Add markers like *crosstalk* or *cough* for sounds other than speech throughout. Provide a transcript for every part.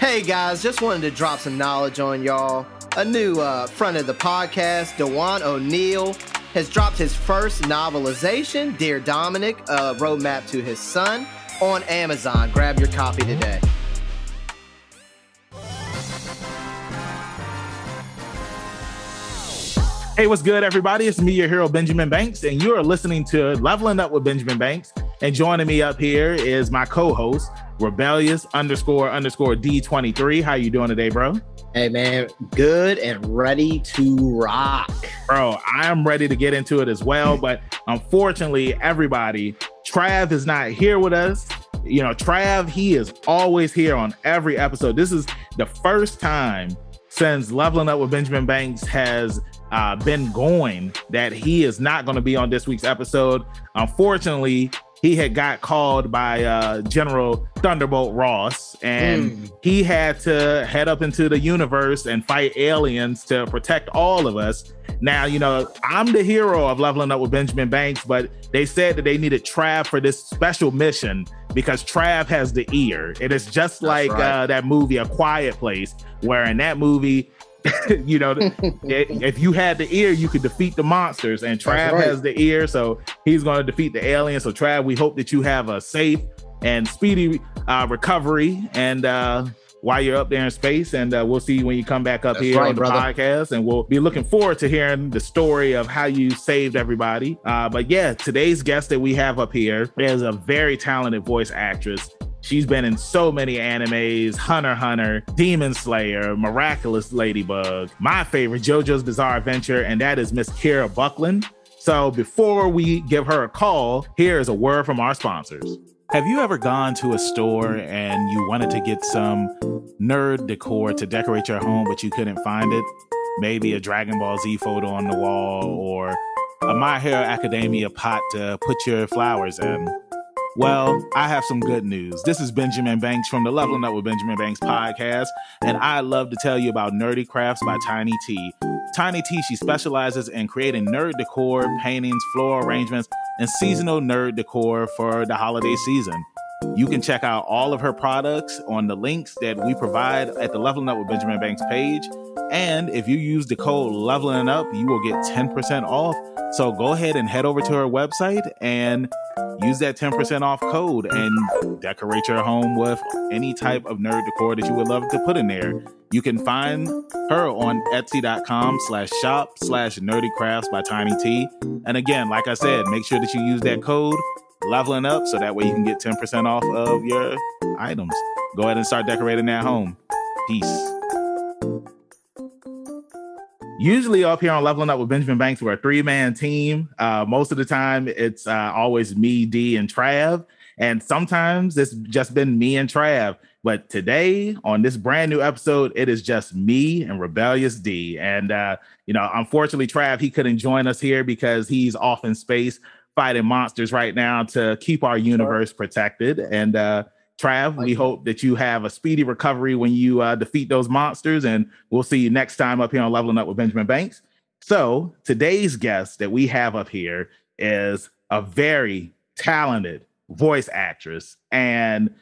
Hey guys, just wanted to drop some knowledge on y'all. A new uh, friend of the podcast, Dewan O'Neill, has dropped his first novelization, Dear Dominic, a roadmap to his son, on Amazon. Grab your copy today. Hey, what's good, everybody? It's me, your hero, Benjamin Banks, and you are listening to Leveling Up with Benjamin Banks. And joining me up here is my co-host, Rebellious underscore underscore D23. How you doing today, bro? Hey man, good and ready to rock. Bro, I am ready to get into it as well, but unfortunately, everybody, Trav is not here with us. You know, Trav, he is always here on every episode. This is the first time since Leveling Up with Benjamin Banks has uh, been going that he is not going to be on this week's episode. Unfortunately, he had got called by uh, General Thunderbolt Ross, and mm. he had to head up into the universe and fight aliens to protect all of us. Now, you know, I'm the hero of leveling up with Benjamin Banks, but they said that they needed Trav for this special mission because Trav has the ear. It is just like right. uh, that movie, A Quiet Place, where in that movie, *laughs* you know, *laughs* if you had the ear, you could defeat the monsters. And Trav right. has the ear, so he's going to defeat the aliens. So Trav, we hope that you have a safe and speedy uh, recovery. And uh, while you're up there in space, and uh, we'll see you when you come back up That's here right, on the brother. podcast. And we'll be looking forward to hearing the story of how you saved everybody. Uh, but yeah, today's guest that we have up here is a very talented voice actress. She's been in so many animes Hunter Hunter, Demon Slayer, Miraculous Ladybug, my favorite, JoJo's Bizarre Adventure, and that is Miss Kira Buckland. So before we give her a call, here is a word from our sponsors. Have you ever gone to a store and you wanted to get some nerd decor to decorate your home, but you couldn't find it? Maybe a Dragon Ball Z photo on the wall or a My Hero Academia pot to put your flowers in. Well, I have some good news. This is Benjamin Banks from the Leveling Up with Benjamin Banks podcast, and I love to tell you about Nerdy Crafts by Tiny T. Tiny T, she specializes in creating nerd decor, paintings, floral arrangements, and seasonal nerd decor for the holiday season. You can check out all of her products on the links that we provide at the Leveling Up with Benjamin Banks page. And if you use the code Leveling Up, you will get 10% off. So go ahead and head over to her website and use that 10% off code and decorate your home with any type of nerd decor that you would love to put in there. You can find her on etsy.com slash shop slash nerdy crafts by Tiny T. And again, like I said, make sure that you use that code leveling up so that way you can get 10% off of your items. Go ahead and start decorating that home. Peace. Usually up here on Leveling Up with Benjamin Banks, we're a three man team. Uh, most of the time, it's uh, always me, D, and Trav. And sometimes it's just been me and Trav. But today, on this brand new episode, it is just me and Rebellious D. And, uh, you know, unfortunately, Trav, he couldn't join us here because he's off in space fighting monsters right now to keep our universe protected. And uh, Trav, we hope that you have a speedy recovery when you uh, defeat those monsters. And we'll see you next time up here on Leveling Up with Benjamin Banks. So today's guest that we have up here is a very talented voice actress. And,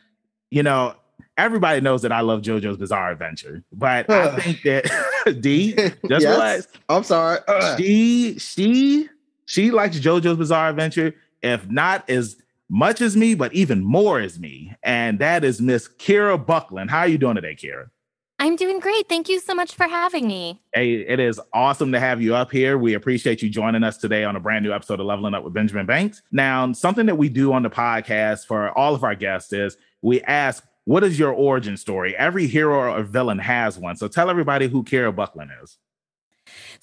you know, everybody knows that I love JoJo's Bizarre Adventure, but I think that *laughs* D, *laughs* just yes. relax. I'm sorry. She, she she likes JoJo's Bizarre Adventure, if not as much as me, but even more as me. And that is Miss Kira Buckland. How are you doing today, Kira? I'm doing great. Thank you so much for having me. Hey, it is awesome to have you up here. We appreciate you joining us today on a brand new episode of Leveling Up with Benjamin Banks. Now, something that we do on the podcast for all of our guests is we ask, what is your origin story? Every hero or villain has one. So tell everybody who Kira Buckland is.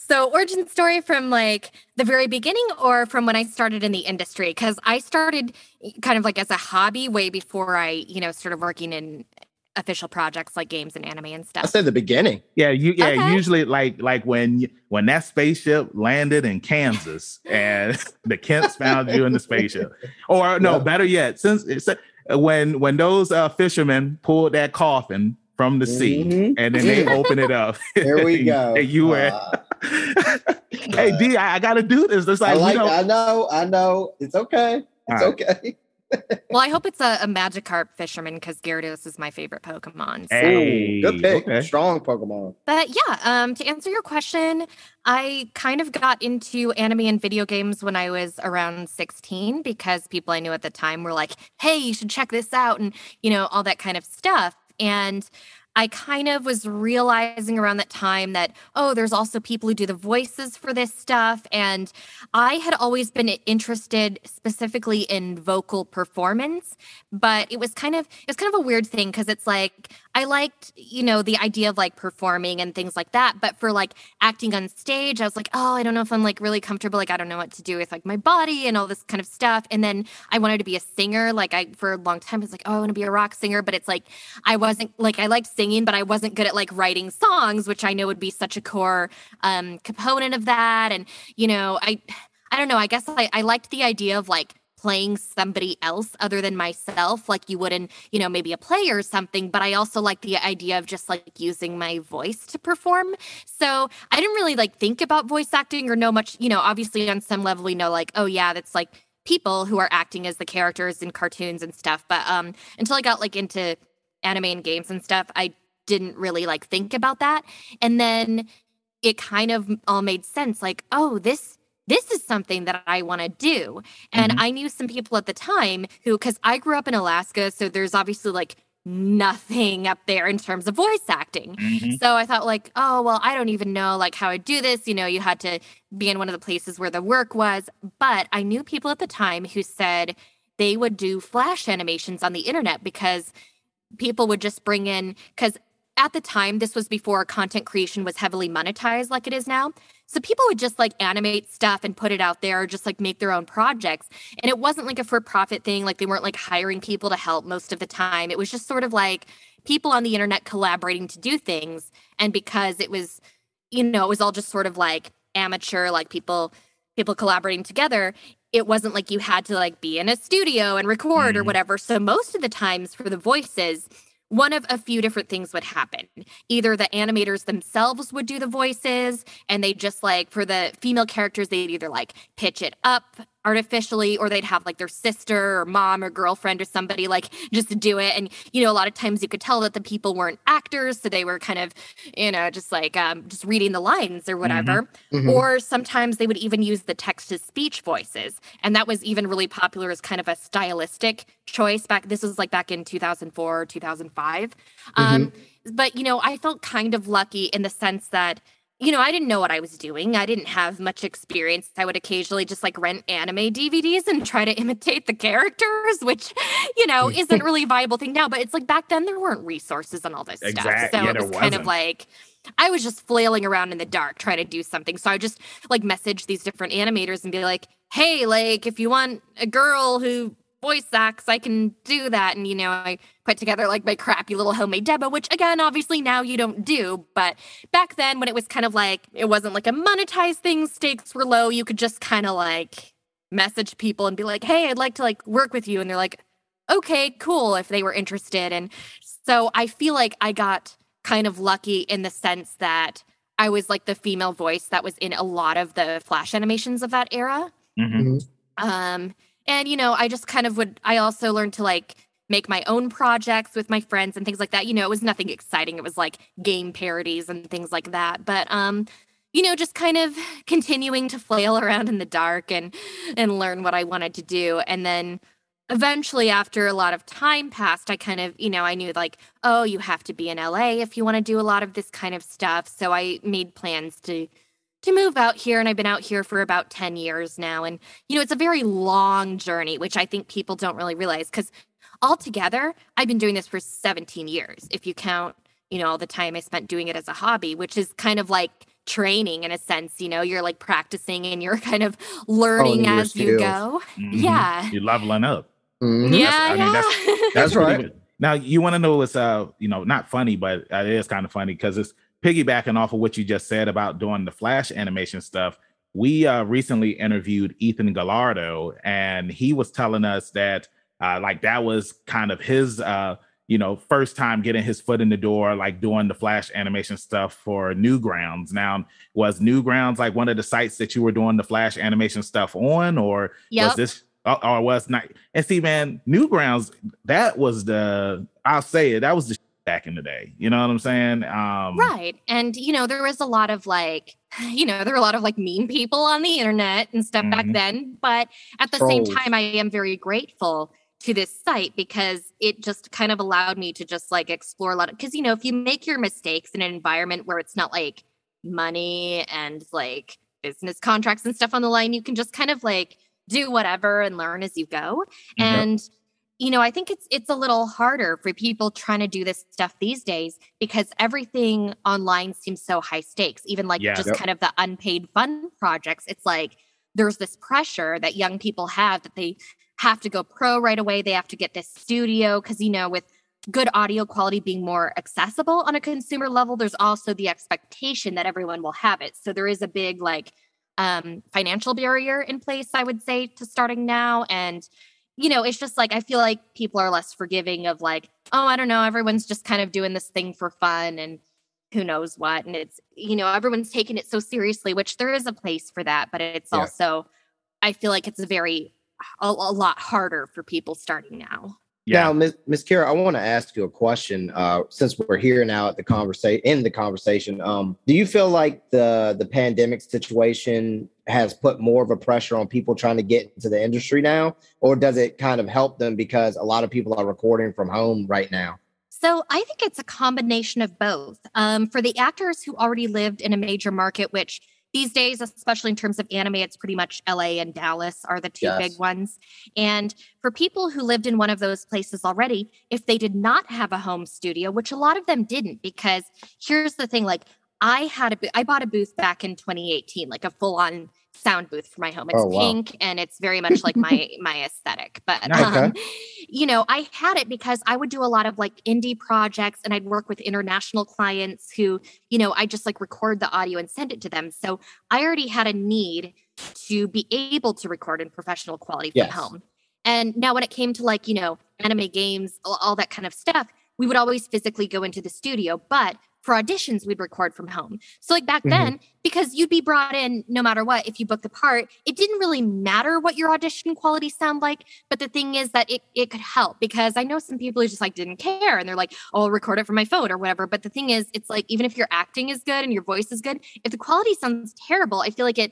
So, origin story from like the very beginning or from when I started in the industry? Because I started eh, kind of like as a hobby way before I, you know, started working in official projects like games and anime and stuff. I said the beginning. Yeah, you yeah, okay. usually like like when when that spaceship landed in Kansas *laughs* and *laughs* the Kents found you in the spaceship. Or no, yeah. better yet, since it's when when those uh, fishermen pulled that coffin from the sea, mm-hmm. and then they *laughs* open it up. There we go. and you were. Uh, *laughs* hey D, I, I got to do this. It's like, I, like you know, I know, I know. It's okay. It's right. okay. *laughs* well, I hope it's a, a Magikarp fisherman because Gyarados is my favorite Pokemon. So. Hey, good pick. Okay. Strong Pokemon. But yeah, um, to answer your question, I kind of got into anime and video games when I was around 16 because people I knew at the time were like, hey, you should check this out and, you know, all that kind of stuff. And I kind of was realizing around that time that, oh, there's also people who do the voices for this stuff. And I had always been interested specifically in vocal performance, but it was kind of it's kind of a weird thing because it's like I liked, you know, the idea of like performing and things like that. But for like acting on stage, I was like, oh, I don't know if I'm like really comfortable. Like, I don't know what to do with like my body and all this kind of stuff. And then I wanted to be a singer. Like, I, for a long time, I was like, oh, I want to be a rock singer. But it's like, I wasn't like, I liked singing, but I wasn't good at like writing songs, which I know would be such a core um, component of that. And, you know, I, I don't know. I guess I, I liked the idea of like playing somebody else other than myself like you would in you know maybe a play or something but i also like the idea of just like using my voice to perform so i didn't really like think about voice acting or know much you know obviously on some level we know like oh yeah that's like people who are acting as the characters in cartoons and stuff but um until i got like into anime and games and stuff i didn't really like think about that and then it kind of all made sense like oh this this is something that I want to do. And mm-hmm. I knew some people at the time who, because I grew up in Alaska, so there's obviously like nothing up there in terms of voice acting. Mm-hmm. So I thought like, oh, well, I don't even know like how I do this. You know, you had to be in one of the places where the work was. But I knew people at the time who said they would do flash animations on the internet because people would just bring in because at the time this was before content creation was heavily monetized like it is now so people would just like animate stuff and put it out there or just like make their own projects. And it wasn't like a for profit thing. Like they weren't like hiring people to help most of the time. It was just sort of like people on the internet collaborating to do things. And because it was, you know, it was all just sort of like amateur, like people people collaborating together it wasn't like you had to like be in a studio and record mm-hmm. or whatever so most of the times for the voices one of a few different things would happen. Either the animators themselves would do the voices, and they just like for the female characters, they'd either like pitch it up artificially or they'd have like their sister or mom or girlfriend or somebody like just do it and you know a lot of times you could tell that the people weren't actors so they were kind of you know just like um, just reading the lines or whatever mm-hmm. Mm-hmm. or sometimes they would even use the text to speech voices and that was even really popular as kind of a stylistic choice back this was like back in 2004 2005 mm-hmm. um, but you know i felt kind of lucky in the sense that you know, I didn't know what I was doing. I didn't have much experience. I would occasionally just like rent anime DVDs and try to *laughs* imitate the characters, which, you know, *laughs* isn't really a viable thing now. But it's like back then there weren't resources and all this exactly. stuff. So yeah, it was kind wasn't. of like I was just flailing around in the dark trying to do something. So I just like message these different animators and be like, hey, like if you want a girl who voice acts, I can do that. And, you know, I put together like my crappy little homemade demo, which again, obviously now you don't do. But back then, when it was kind of like, it wasn't like a monetized thing, stakes were low, you could just kind of like message people and be like, hey, I'd like to like work with you. And they're like, okay, cool, if they were interested. And so I feel like I got kind of lucky in the sense that I was like the female voice that was in a lot of the flash animations of that era. Mm-hmm. mm-hmm. Um, and, you know, I just kind of would, I also learned to like make my own projects with my friends and things like that. You know, it was nothing exciting. It was like game parodies and things like that. But, um, you know, just kind of *laughs* continuing to flail around in the dark and and learn what I wanted to do. And then eventually after a lot of time passed, I kind of, you know, I knew like, oh, you have to be in LA if you want to do a lot of this kind of stuff. So I made plans to to move out here and I've been out here for about 10 years now and you know it's a very long journey which I think people don't really realize cuz altogether I've been doing this for 17 years if you count you know all the time I spent doing it as a hobby which is kind of like training in a sense you know you're like practicing and you're *laughs* kind of learning as you go mm-hmm. yeah you're leveling up mm-hmm. yeah, that's, I mean, yeah. *laughs* that's, that's right good. now you want to know what's uh you know not funny but it is kind of funny because it's piggybacking off of what you just said about doing the flash animation stuff, we uh, recently interviewed Ethan Gallardo, and he was telling us that uh, like that was kind of his uh, you know first time getting his foot in the door, like doing the flash animation stuff for Newgrounds. Now, was Newgrounds like one of the sites that you were doing the flash animation stuff on, or yep. was this? or, or was not. And see, man, Newgrounds, that was the I'll say it, that was the back in the day. You know what I'm saying? Um, right. And you know, there was a lot of like, *sighs* you know, there were a lot of like mean people on the internet and stuff mm-hmm. back then. But at the Trolls. same time, I am very grateful to this site because it just kind of allowed me to just like explore a lot of because you know if you make your mistakes in an environment where it's not like money and like business contracts and stuff on the line you can just kind of like do whatever and learn as you go mm-hmm. and you know i think it's it's a little harder for people trying to do this stuff these days because everything online seems so high stakes even like yeah, just yep. kind of the unpaid fun projects it's like there's this pressure that young people have that they have to go pro right away. They have to get this studio because, you know, with good audio quality being more accessible on a consumer level, there's also the expectation that everyone will have it. So there is a big, like, um, financial barrier in place, I would say, to starting now. And, you know, it's just like I feel like people are less forgiving of like, oh, I don't know, everyone's just kind of doing this thing for fun and who knows what. And it's, you know, everyone's taking it so seriously, which there is a place for that, but it's yeah. also, I feel like it's a very a, a lot harder for people starting now. Yeah. Now, Ms. Ms. Kara, I want to ask you a question. Uh, since we're here now at the conversation, in the conversation, um, do you feel like the the pandemic situation has put more of a pressure on people trying to get into the industry now, or does it kind of help them because a lot of people are recording from home right now? So I think it's a combination of both. Um, for the actors who already lived in a major market, which these days, especially in terms of anime, it's pretty much LA and Dallas are the two yes. big ones. And for people who lived in one of those places already, if they did not have a home studio, which a lot of them didn't, because here's the thing like I had a I bought a booth back in 2018, like a full on sound booth for my home. It's oh, wow. pink and it's very much like my *laughs* my aesthetic. But um, you know, I had it because I would do a lot of like indie projects and I'd work with international clients who, you know, I just like record the audio and send it to them. So I already had a need to be able to record in professional quality from yes. home. And now when it came to like, you know, anime games, all, all that kind of stuff, we would always physically go into the studio, but for auditions we'd record from home so like back mm-hmm. then because you'd be brought in no matter what if you booked the part it didn't really matter what your audition quality sound like but the thing is that it, it could help because i know some people who just like didn't care and they're like oh i'll record it from my phone or whatever but the thing is it's like even if your acting is good and your voice is good if the quality sounds terrible i feel like it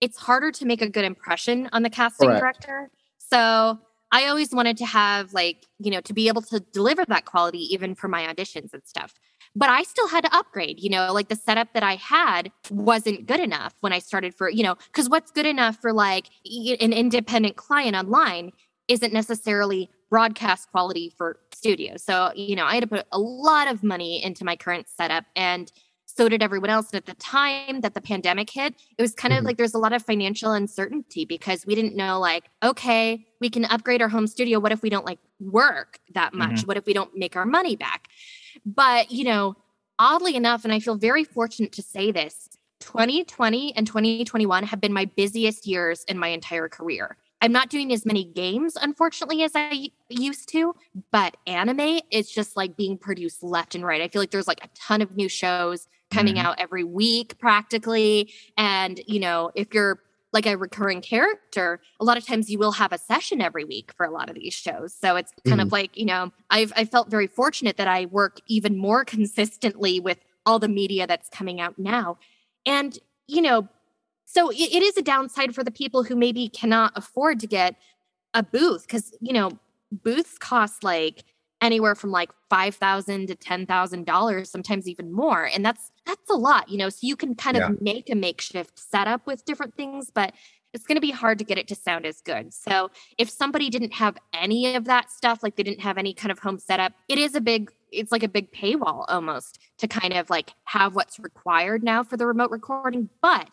it's harder to make a good impression on the casting Correct. director so I always wanted to have like, you know, to be able to deliver that quality even for my auditions and stuff but I still had to upgrade, you know, like the setup that I had wasn't good enough when I started for, you know, because what's good enough for like an independent client online isn't necessarily broadcast quality for studios. So, you know, I had to put a lot of money into my current setup and so did everyone else. And at the time that the pandemic hit, it was kind of mm-hmm. like there's a lot of financial uncertainty because we didn't know, like, okay, we can upgrade our home studio. What if we don't like work that much? Mm-hmm. What if we don't make our money back? But, you know, oddly enough, and I feel very fortunate to say this 2020 and 2021 have been my busiest years in my entire career. I'm not doing as many games, unfortunately, as I used to, but anime is just like being produced left and right. I feel like there's like a ton of new shows coming mm-hmm. out every week practically. And, you know, if you're like a recurring character, a lot of times you will have a session every week for a lot of these shows. So it's kind mm. of like, you know, I've I felt very fortunate that I work even more *laughs* consistently with all the media that's coming out now. And, you know, so it, it is a downside for the people who maybe cannot afford to get a booth because, you know, booths cost like anywhere from like five thousand to ten thousand dollars, sometimes even more, and that's that's a lot, you know. So you can kind yeah. of make a makeshift setup with different things, but it's going to be hard to get it to sound as good. So if somebody didn't have any of that stuff, like they didn't have any kind of home setup, it is a big it's like a big paywall almost to kind of like have what's required now for the remote recording, but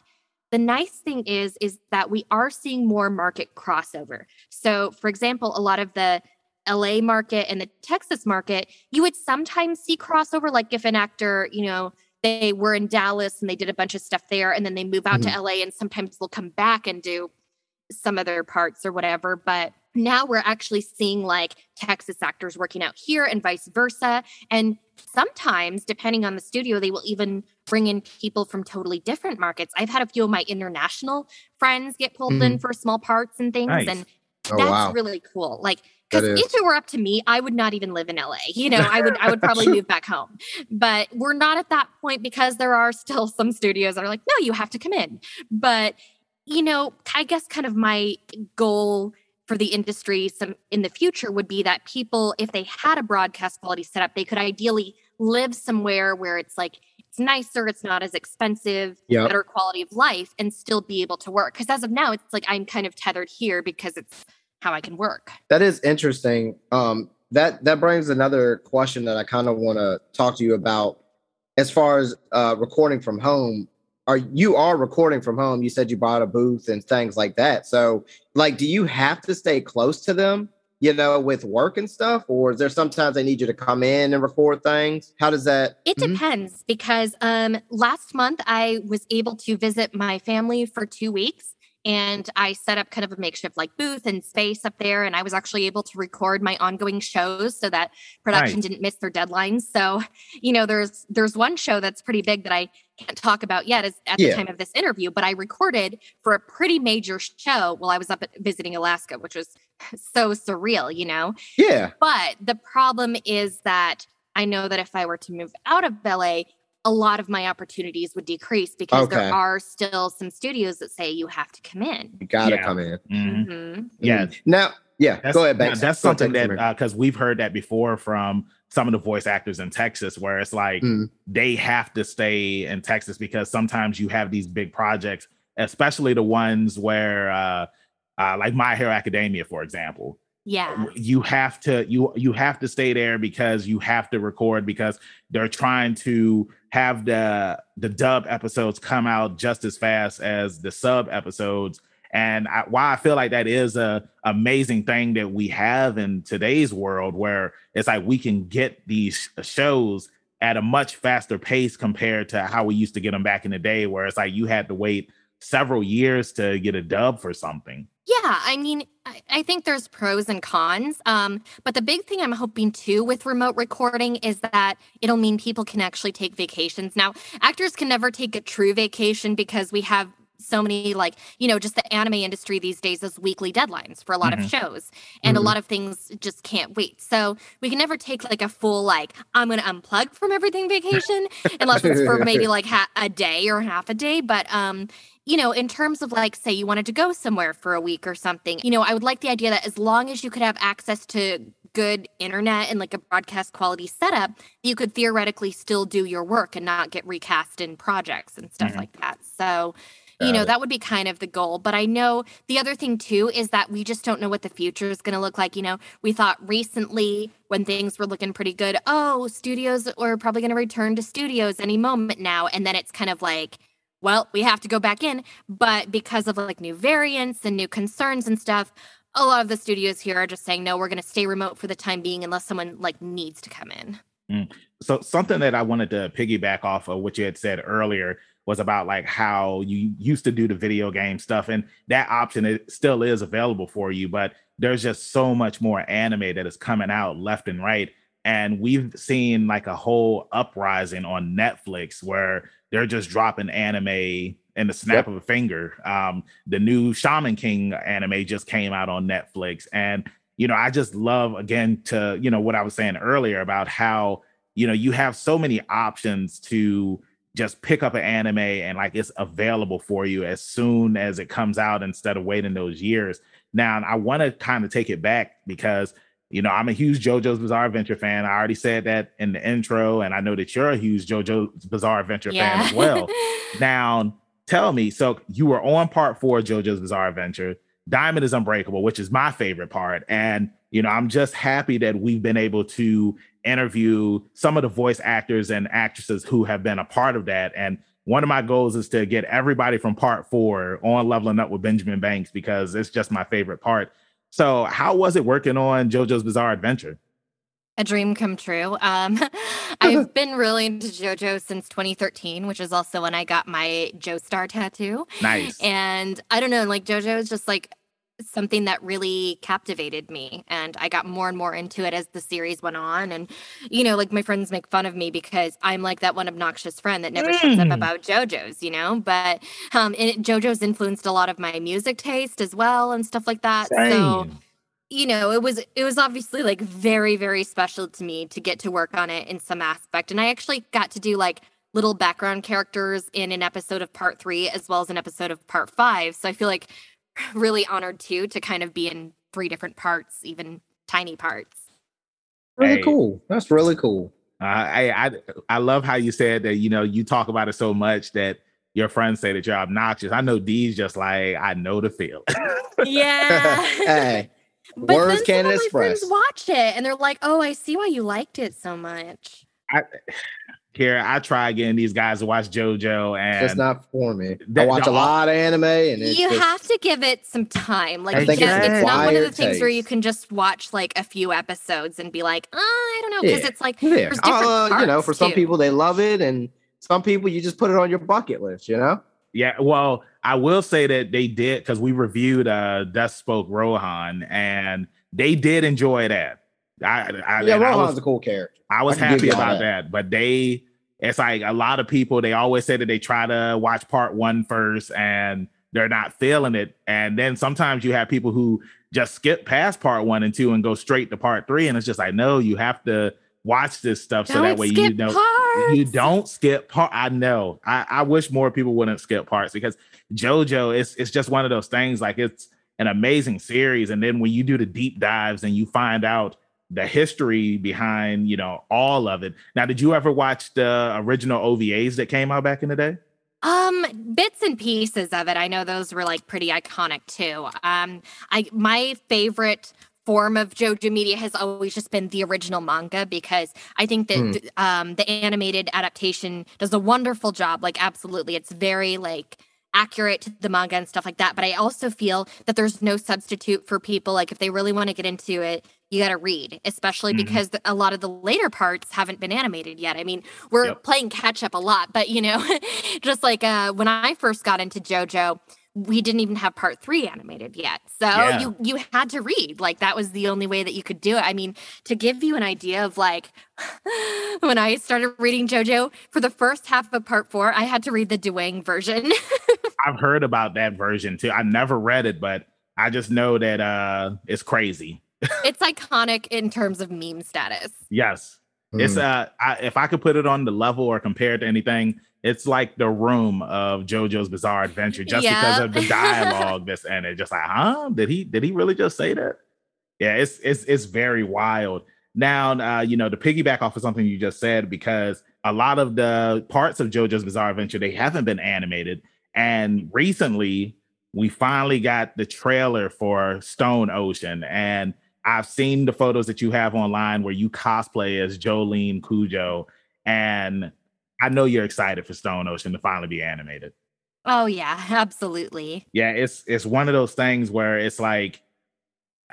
the nice thing is is that we are seeing more market crossover. So for example, a lot of the LA market and the Texas market, you would sometimes see crossover. Like if an actor, you know, they were in Dallas and they did a bunch of stuff there, and then they move out mm-hmm. to LA, and sometimes they'll come back and do some other parts or whatever. But now we're actually seeing like Texas actors working out here and vice versa. And sometimes, depending on the studio, they will even bring in people from totally different markets. I've had a few of my international friends get pulled mm-hmm. in for small parts and things. Nice. And Oh, That's wow. really cool. Like because if it were up to me, I would not even live in LA. You know, I would I would probably move back home. But we're not at that point because there are still some studios that are like, no, you have to come in. But you know, I guess kind of my goal for the industry some in the future would be that people, if they had a broadcast quality setup, they could ideally live somewhere where it's like it's nicer, it's not as expensive, Yep. better quality of life, and still be able to work. Because as of now, it's like I'm kind of tethered here because it's how I can work. That is interesting. Um, that that brings another question that I kind of want to talk to you about. As far as uh, recording from home, are you are recording from home? You said you bought a booth and things like that. So, like, do you have to stay close to them? You know, with work and stuff, or is there sometimes they need you to come in and record things? How does that? It Mhm. depends because um, last month I was able to visit my family for two weeks and I set up kind of a makeshift like booth and space up there. And I was actually able to record my ongoing shows so that production Nice. didn't miss their deadlines. So, you know, there's there's one show that's pretty big that I can't talk about yet is at Yeah. the time of this interview, but I recorded for a pretty major show while I was up at, visiting Alaska, which was *laughs* so surreal, you know. Yeah, But the problem is that I know that if I were to move out of LA, a lot of my opportunities would decrease because Okay. there are still some studios that say you have to come in. you gotta Yeah. come in. Mhm. Mhm. Yeah, Mhm. Now, yeah. That's, go ahead, yeah, that's Go something take that from here. because we've heard that before from some of the voice actors in Texas, where it's like Mm. they have to stay in Texas because sometimes you have these big projects, especially the ones where, uh, uh, like My Hero Academia, for example. Yeah. you have to you you have to stay there because you have to record because they're trying to have the the dub episodes come out just as fast as the sub episodes and I, why I feel like that is a amazing thing that we have in today's world where it's like we can get these shows at a much faster pace compared to how we used to get them back in the day where it's like you had to wait several years to get a dub for something Yeah, I mean, I, think there's pros and cons. Um, but the big thing I'm hoping too with remote recording is that it'll mean people can actually take vacations. Now, actors can never take a true vacation because we have so many like you know just the anime industry these days is weekly deadlines for a lot Mhm. of shows and Mhm. a lot of things just can't wait so we can never take like a full like i'm gonna unplug from everything vacation unless it's for *laughs* maybe like ha- a day or half a day but um you know, in terms of like, say you wanted to go somewhere for a week or something, you know, I would like the idea that as long as you could have access to good internet and like a broadcast quality setup, you could theoretically still do your work and not get recast in projects and stuff Mhm. like that. So, you know, it. that would be kind of the goal. But I know the other thing too is that we just don't know what the future is going to look like. You know, we thought recently when things were looking pretty good, oh, studios are probably going to return to studios any moment now. And then it's kind of like, well, we have to go back in. But because of like new variants and new concerns and stuff, a lot of the studios here are just saying, no, we're going to stay remote for the time being unless someone like needs to come in. Mm. so something that I wanted to piggyback off of what you had said earlier was about like how you used to do the video game stuff and that option it still is available for you but there's just so much more anime that is coming out left and right and we've seen like a whole uprising on Netflix where they're just dropping anime in the snap Yep. of a finger um the new Shaman King anime just came out on Netflix and you know I just love again to you know what I was saying earlier about how you know you have so many options to just pick up an anime and like it's available for you as soon as it comes out instead of waiting those years. Now i want to kind of take it back because you know i'm a huge jojo's bizarre adventure fan. I already said that in the intro and i know that you're a huge jojo's bizarre adventure fan as well. *laughs* Now tell me so you were on part four of jojo's bizarre adventure diamond is unbreakable which is my favorite part. And you know i'm just happy that we've been able to interview some of the voice actors and actresses who have been a part of that. And one of my goals is to get everybody from part four on leveling up with benjamin banks because it's just my favorite part. So how was it working on jojo's bizarre adventure a dream come true. Um, *laughs* I've *laughs* been really into JoJo since 2013, which is also when I got my Joestar tattoo. nice And I don't know, like JoJo is just like something that really captivated me and i got more and more into it as the series went on and you know like my friends make fun of me because i'm like that one obnoxious friend that never mm. shuts up mm. about jojo's you know but um it, jojo's influenced a lot of my music taste as well and stuff like that Same. so you know it was it was obviously like very very special to me to get to work on it in some aspect and i actually got to do like little background characters in an episode of part three as well as an episode of part five so i feel like *sighs* really honored too to kind of be in three different parts, even tiny parts. Really hey, cool. That's really cool. Uh, I, I I love how you said that. You know, you talk about it so much that your friends say that you're obnoxious. I know D's just like I know the feel. *laughs* yeah. hey, but words can't express. Friends watch it and they're like, "Oh, I see why you liked it so much." I, here I try getting these guys to watch JoJo, and it's not for me. I watch a lot of anime, and you just, have to give it some time. Like, I think it's, it's not one of the things taste. where you can just watch like a few episodes and be like, oh, I don't know, because yeah. it's like yeah. Uh, you know, for some too. people they love it, and some people you just put it on your bucket list. You know. Yeah, well, I will say that they did because we reviewed uh Thus Spoke Rohan, and they did enjoy that. I, I yeah, Rohan's was, a cool character. I was I happy about that. that. But they, it's like a lot of people, they always say that they try to watch part one first and they're not feeling it. And then sometimes you have people who just skip past part one and two and go straight to part three. And it's just like, no, you have to watch this stuff don't so that way you know parts. you don't skip part. I know. I, I wish more people wouldn't skip parts because JoJo, it's it's just one of those things. Like it's an amazing series. And then when you do the deep dives and you find out the history behind you know all of it. Now, did you ever watch the original OVAs that came out back in the day? Um, bits and pieces of it. I know those were like pretty iconic too. Um, I my favorite form of JoJo media has always just been the original manga because I think that mm. um the animated adaptation does a wonderful job. Like, absolutely, it's very like accurate to the manga and stuff like that. But I also feel that there's no substitute for people like if they really want to get into it, you got to read, especially mm-hmm. because a lot of the later parts haven't been animated yet. I mean, we're yep. playing catch up a lot, but you know, *laughs* just like uh, when I first got into JoJo, we didn't even have part three animated yet. So yeah. you you had to read. Like that was the only way that you could do it. I mean, to give you an idea of like *laughs* when I started reading JoJo for the first half of part four, I had to read the Duwang version. *laughs* I've heard about that version too. I never read it, but I just know that uh it's crazy *laughs* it's iconic in terms of meme status. Yes. Mm. It's uh I, if I could put it on the level or compare it to anything, it's like the room of JoJo's Bizarre Adventure just yep. because of the *laughs* dialogue that's in it. Just like, huh? Did he did he really just say that? Yeah, it's it's it's very wild. Now, uh, you know, to piggyback off of something you just said, because a lot of the parts of JoJo's Bizarre Adventure they haven't been animated, and recently we finally got the trailer for Stone Ocean, and I've seen the photos that you have online where you cosplay as Jolyne Cujo, and I know you're excited for Stone Ocean to finally be animated. Oh yeah, *laughs* absolutely. Yeah, it's it's one of those things where it's like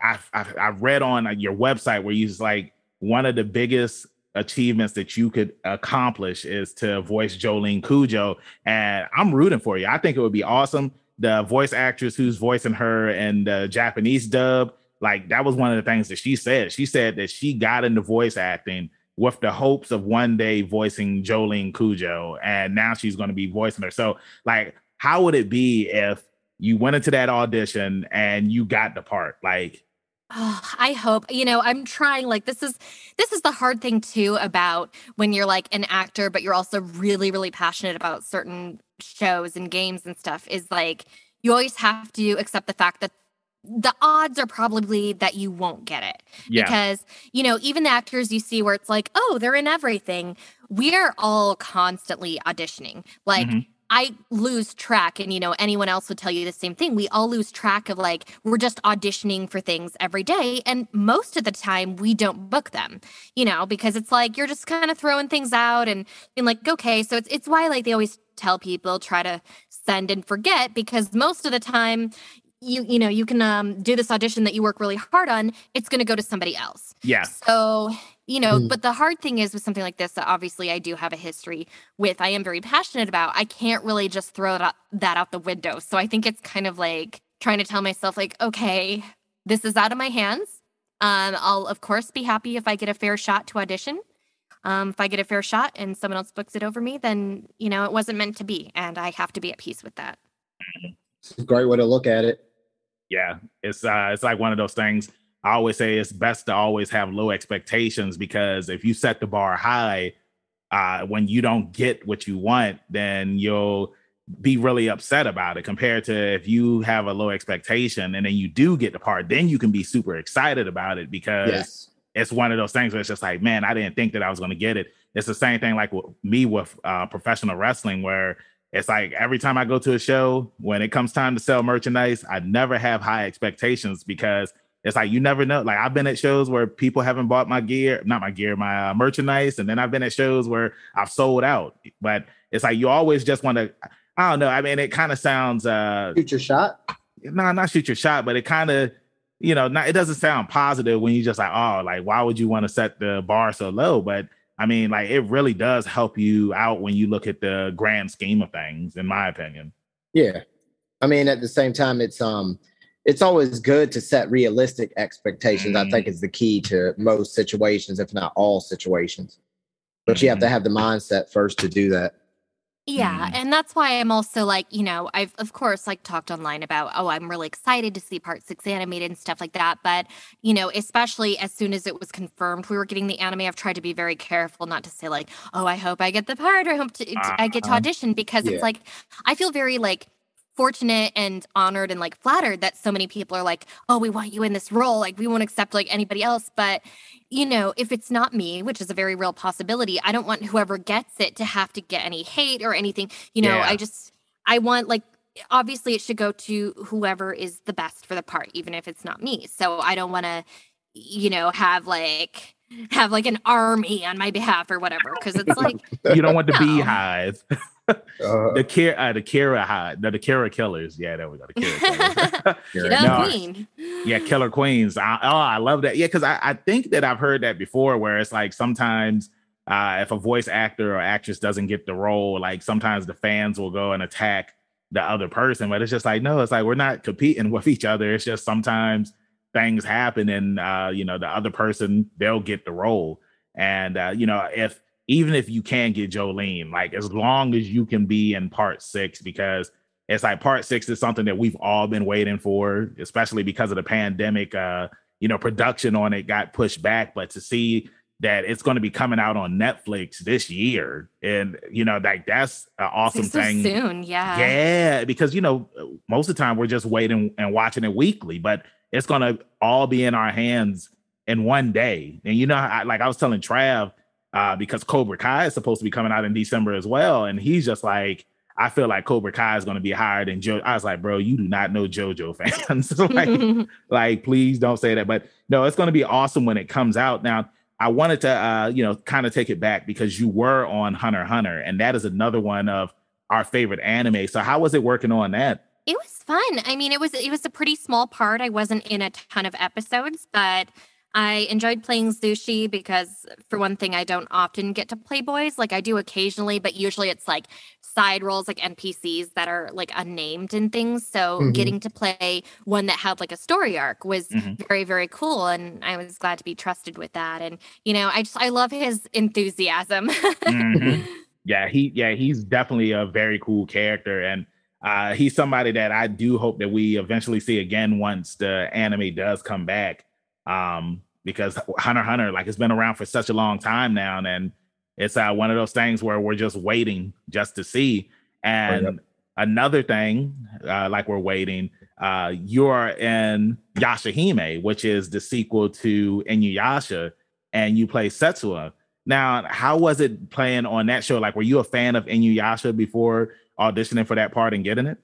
I I, I read on your website where you just like one of the biggest achievements that you could accomplish is to voice Jolyne Cujo, and I'm rooting for you. I think it would be awesome. The voice actress who's voicing her in the Japanese dub like that was one of the things that she said. She said that she got into voice acting with the hopes of one day voicing Jolyne Cujo, and now she's going to be voicing her. So, like, how would it be if you went into that audition and you got the part? Like, Oh, I hope you know I'm trying like this is this is the hard thing too about when you're like an actor but you're also really really passionate about certain shows and games and stuff is like you always have to accept the fact that the odds are probably that you won't get it yeah. because you know even the actors you see where it's like oh they're in everything we're all constantly auditioning like mm-hmm. I lose track, and you know, anyone else would tell you the same thing. We all lose track of like, we're just auditioning for things every day. And most of the time, we don't book them, you know, because it's like you're just kind of throwing things out and being like, okay. So it's, it's why like they always tell people try to send and forget because most of the time you you know you can um, do this audition that you work really hard on it's going to go to somebody else yeah so you know mm. but the hard thing is with something like this that obviously i do have a history with i am very passionate about i can't really just throw that, that out the window so i think it's kind of like trying to tell myself like, okay, this is out of my hands. Um, I'll of course be happy if I get a fair shot to audition. Um, if I get a fair shot and someone else books it over me, then you know it wasn't meant to be, and I have to be at peace with that. It's a great way to look at it. Yeah, it's uh, it's like one of those things. I always say it's best to always have low expectations because if you set the bar high, uh, when you don't get what you want, then you'll be really upset about it compared to if you have a low expectation and then you do get the part, then you can be super excited about it because yes. it's one of those things where it's just like, man, I didn't think that I was going to get it. It's the same thing like with me with uh, professional wrestling where it's like every time I go to a show, when it comes time to sell merchandise, I never have high expectations because it's like you never know. Like I've been at shows where people haven't bought my gear, not my gear, my uh, merchandise, and then I've been at shows where I've sold out. But it's like you always just want to. I don't know. I mean, it kind of sounds uh shoot your shot. No, nah, not shoot your shot, but it kind of, you know, not it doesn't sound positive when you just like, oh, like why would you want to set the bar so low? But I mean, like it really does help you out when you look at the grand scheme of things, in my opinion. Yeah. I mean, at the same time, it's um it's always good to set realistic expectations. Mm-hmm. I think mm-hmm. is the key to most situations, if not all situations. But mm-hmm. you have to mm-hmm. have the mindset first to do that. Yeah, mm. and that's why I'm also like, you know, I've of course like talked online about, oh, I'm really excited to see part six animated and stuff like that. But, you know, especially as soon as it was confirmed we were getting the anime, I've tried to be very careful not to say like, oh, I hope I get the part or I hope to, uh, I get to uh-huh. audition because yeah. it's like I feel very like fortunate and honored and like flattered that so many people are like, oh, we want you in this role. Like, we won't accept like anybody else. But, you know, if it's not me, which is a very real possibility, I don't want whoever gets it to have to get any hate or anything. You know, yeah. I just, I want like, obviously it should go to whoever is the best for the part, even if it's not me. So I don't want to, you know, have like, have like an army on my behalf or whatever because it's like *laughs* you don't want the no. beehive *laughs* *laughs* uh, the Kara, uh, the Kara high, no, the Kara killers. Yeah, there we go. The Kara *laughs* killers. *laughs* no, queen. Yeah, killer queens. I, oh, I love that. Yeah, because I, I think that I've heard that before, where it's like sometimes uh, if a voice actor or actress doesn't get the role, like sometimes the fans will go and attack the other person. But it's just like no, it's like we're not competing with each other. It's just sometimes things happen, and uh, you know the other person they'll get the role. And uh, you know if even if you can get Jolyne, like as long as you can be in part six, because it's like part six is something that we've all been waiting for, especially because of the pandemic. Uh, you know, production on it got pushed back, but to see that it's going to be coming out on Netflix this year, and you know, like that's an awesome so thing. Soon, yeah, yeah, because you know, most of the time we're just waiting and watching it weekly, but it's going to all be in our hands in one day. And you know, I, like I was telling Trav uh, because Cobra Kai is supposed to be coming out in December as well. And he's just like, I feel like Cobra Kai is going to be higher than Joe. I was like, bro, you do not know JoJo *laughs* fans. *laughs* like, *laughs* like, please don't say that. But no, it's going to be awesome when it comes out. Now, I wanted to, uh, you know, kind of take it back because you were on Hunter Hunter, and that is another one of our favorite anime. So, how was it working on that? It was fun. I mean, it was it was a pretty small part. I wasn't in a ton of episodes, but I enjoyed playing Zushi because, for one thing, I don't often get to play boys. Like I do occasionally, but usually it's like side roles, like NPCs that are like unnamed and things. So mm-hmm. getting to play one that had like a story arc was mm-hmm. very, very cool. And I was glad to be trusted with that. And, you know, I just, I love his enthusiasm. mm-hmm. *laughs* Yeah, he, yeah, he's definitely a very cool character. And, uh, he's somebody that I do hope that we eventually see again once the anime does come back um, because Hunter Hunter, like, it's been around for such a long time now, and it's uh, one of those things where we're just waiting just to see. And oh, yep. another thing, uh, like we're waiting, uh, you're in Yashahime, which is the sequel to Inuyasha, and you play Setsuna. Now, how was it playing on that show? Like, were you a fan of Inuyasha before auditioning for that part and getting it?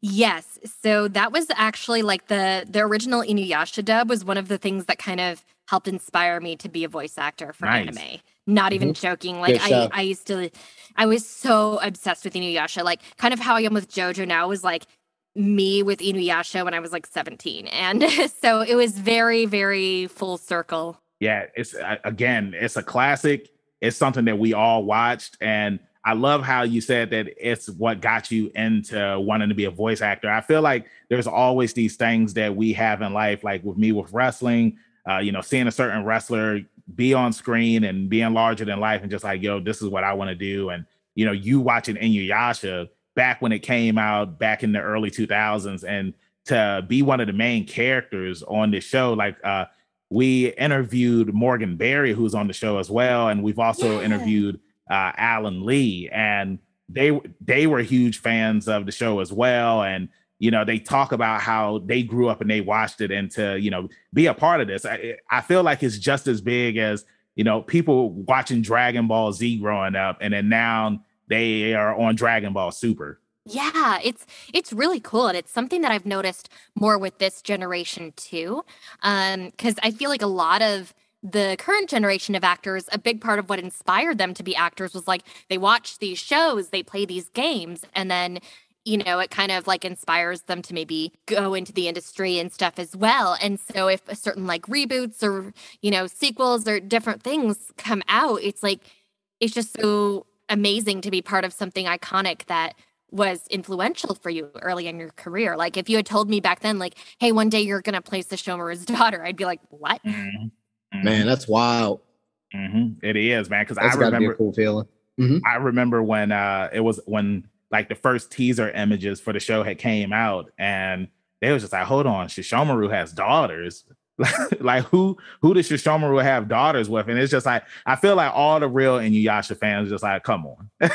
Yes. So that was actually like the the original Inuyasha dub was one of the things that kind of helped inspire me to be a voice actor for nice. anime. Not even mm-hmm. joking. Like I, I used to I was so obsessed with Inuyasha. Like kind of how I am with JoJo now was like me with Inuyasha when I was like 17. And *laughs* so it was very, very full circle. Yeah, it's again, it's a classic. It's something that we all watched and I love how you said that it's what got you into wanting to be a voice actor. I feel like there's always these things that we have in life, like with me with wrestling, uh, you know, seeing a certain wrestler be on screen and being larger than life and just like, yo, this is what I want to do. And, you know, you watching Inuyasha back when it came out back in the early 2000s and to be one of the main characters on this show, like, uh, we interviewed Morgan Berry, who's on the show as well. And we've also yeah. interviewed uh, Alan Lee, and they they were huge fans of the show as well. And you know, they talk about how they grew up and they watched it, and to you know be a part of this. I, I feel like it's just as big as you know people watching Dragon Ball Z growing up, and then now they are on Dragon Ball Super. Yeah, it's it's really cool and it's something that I've noticed more with this generation too. Um cuz I feel like a lot of the current generation of actors, a big part of what inspired them to be actors was like they watch these shows, they play these games, and then you know, it kind of like inspires them to maybe go into the industry and stuff as well. And so if a certain like reboots or, you know, sequels or different things come out, it's like it's just so amazing to be part of something iconic that was influential for you early in your career. Like if you had told me back then, like, hey, one day you're gonna play Sesshomaru's *laughs* daughter, I'd be like, what? Mm-hmm. Mm-hmm. Man, that's wild. Mm-hmm. It is, man. Because I remember cool feeling. Mm-hmm. I remember when uh it was when like the first teaser images for the show had came out, and they was just like, "Hold on, Sesshomaru has daughters." *laughs* like who who does Sesshomaru have daughters with? And it's just like I feel like all the real Inuyasha fans just like, come on. *laughs*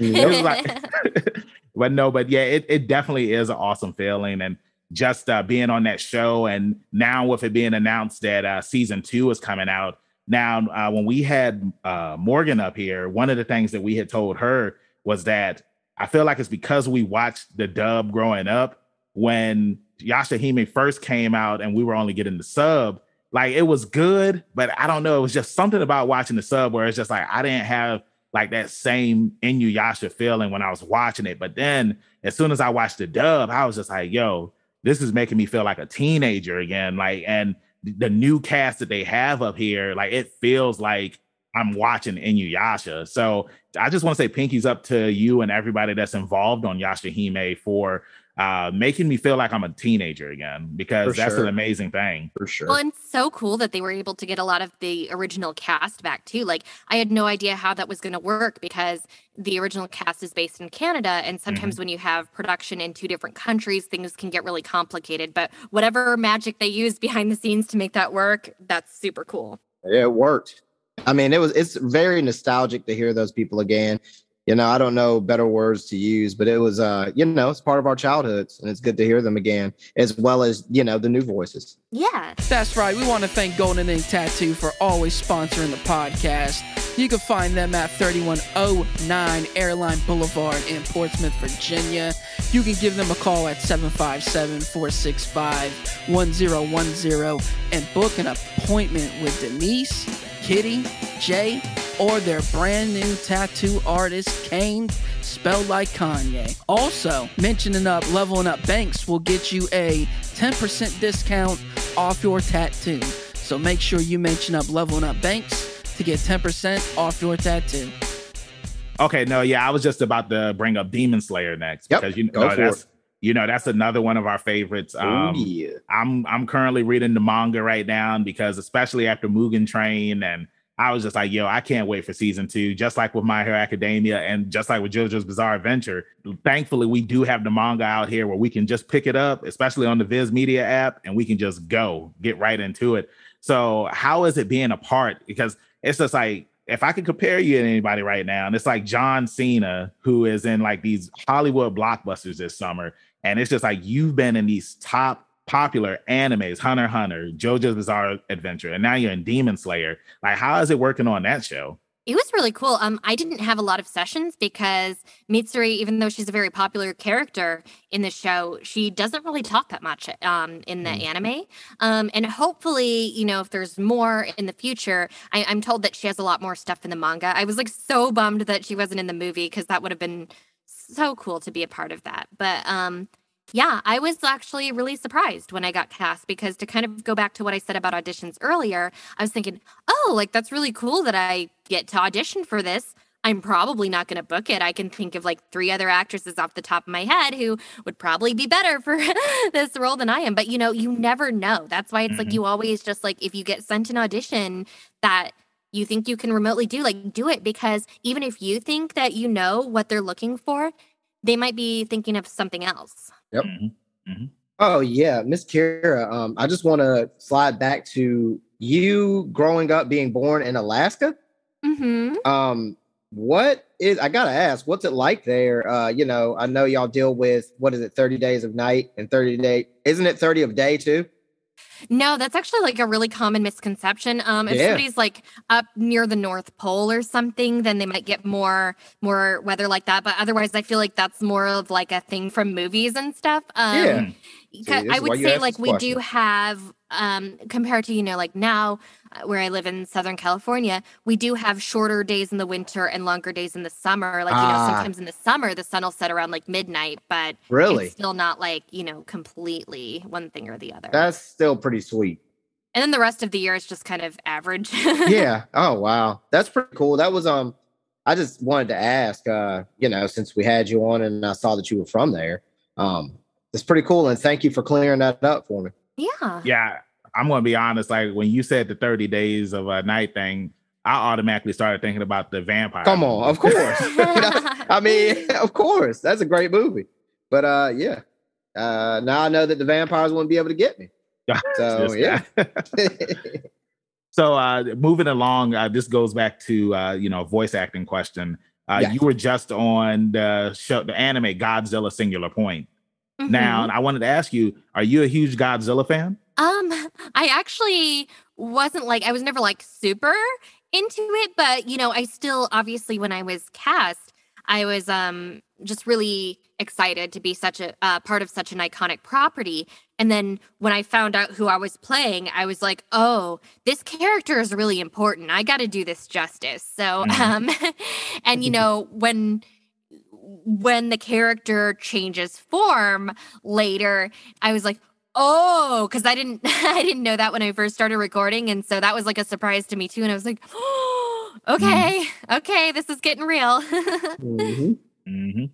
like, *laughs* but no, but yeah, it, it definitely is an awesome feeling. And just uh, being on that show, and now with it being announced that uh, season two is coming out. Now, uh, when we had uh, Morgan up here, one of the things that we had told her was that I feel like it's because we watched the dub growing up. When Yashahime first came out, and we were only getting the sub, like it was good, but I don't know. It was just something about watching the sub where it's just like I didn't have like that same Inuyasha feeling when I was watching it. But then as soon as I watched the dub, I was just like, yo, this is making me feel like a teenager again. Like, and the new cast that they have up here, like it feels like I'm watching Inuyasha. So I just want to say pinkies up to you and everybody that's involved on Yashahime for uh, making me feel like I'm a teenager again because For that's sure. an amazing thing. For sure. Well, and so cool that they were able to get a lot of the original cast back too. Like, I had no idea how that was going to work because the original cast is based in Canada. And sometimes mm-hmm. when you have production in two different countries, things can get really complicated. But whatever magic they used behind the scenes to make that work, that's super cool. Yeah, it worked. I mean, it was it's very nostalgic to hear those people again you know, I don't know better words to use, but it was, uh, you know, it's part of our childhoods and it's good to hear them again, as well as, you know, the new voices. Yeah. That's right. We want to thank Golden Ink Tattoo for always sponsoring the podcast. You can find them at 3109 Airline Boulevard in Portsmouth, Virginia. You can give them a call at 757 465 1010 and book an appointment with Denise, Kitty, Jay, or their brand new tattoo artist, Kane, spelled like Kanye. Also, mentioning up Leveling Up Banks will get you a 10% discount off your tattoo. So make sure you mention up Leveling Up Banks to get 10% off your tattoo. Okay, no, yeah, I was just about to bring up Demon Slayer next yep, because you know that's it. you know that's another one of our favorites. Um, Ooh, yeah. I'm I'm currently reading the manga right now because especially after Mugen Train and I was just like, yo, I can't wait for season two. Just like with My Hero Academia and just like with JoJo's Bizarre Adventure. Thankfully, we do have the manga out here where we can just pick it up, especially on the Viz Media app, and we can just go get right into it. So, how is it being a part? Because it's just like if I could compare you to anybody right now, and it's like John Cena, who is in like these Hollywood blockbusters this summer, and it's just like you've been in these top popular animes, Hunter Hunter, JoJo's Bizarre Adventure, and now you're in Demon Slayer. Like, how is it working on that show? It was really cool. Um, I didn't have a lot of sessions because Mitsuri, even though she's a very popular character in the show, she doesn't really talk that much um, in the mm. anime. Um, and hopefully, you know, if there's more in the future, I, I'm told that she has a lot more stuff in the manga. I was like so bummed that she wasn't in the movie because that would have been so cool to be a part of that. But um, yeah, I was actually really surprised when I got cast because to kind of go back to what I said about auditions earlier, I was thinking, oh, like that's really cool that I get to audition for this. I'm probably not going to book it. I can think of like three other actresses off the top of my head who would probably be better for *laughs* this role than I am. But you know, you never know. That's why it's like Mhm. you always just like if you get sent an audition that you think you can remotely do, like do it because even if you think that you know what they're looking for, they might be thinking of something else. Yep. Mhm. Oh yeah, Miss Kira. Um, I just want to slide back to you growing up, being born in Alaska. Mm-hmm. Um, what is? I gotta ask, what's it like there? Uh, you know, I know y'all deal with what is it, thirty days of night and thirty day? Isn't it thirty of day too? No, that's actually like a really common misconception. Um, if Yeah. somebody's like up near the North Pole or something, then they might get more more weather like that. But otherwise, I feel like that's more of like a thing from movies and stuff. Um, Yeah. I would say like we do have um compared to you know like now uh, where I live in Southern California, we do have shorter days in the winter and longer days in the summer. Like you know, Ah. sometimes in the summer the sun will set around like midnight, but Really? it's still not like you know completely one thing or the other. That's still pretty sweet. and then the rest of the year is just kind of average. yeah. *laughs* Oh wow, that's pretty cool. That was um, I just wanted to ask. Uh, you know, since we had you on and I saw that you were from there, um, it's pretty cool. And thank you for clearing that up for me. yeah. Yeah, I'm gonna be honest. Like when you said the 30 days of a night thing, I automatically started thinking about the vampire. Come on, of course. *laughs* I mean, *laughs* of course, that's a great movie. But uh, yeah. Uh, now I know that the vampires wouldn't be able to get me. *laughs* So yeah. so uh moving along, uh, this goes back to uh, you know, voice acting question. Uh Yes. you were just on the show the anime Godzilla Singular Point. Now, I wanted to ask you, are you a huge Godzilla fan? Um, I actually wasn't like I was never like super into it, but you know, I still obviously when I was cast, I was um just really excited to be such a uh, part of such an iconic property. And then when I found out who I was playing, I was like, "Oh, this character is really important. I got to do this justice." So, Mhm. um *laughs* and you know, when when the character changes form later, I was like, oh, because I didn't *laughs* I didn't know that when I first started recording. And so that was like a surprise to me too. And I was like, oh, *gasps* okay, okay, this is getting real. Mhm. hmm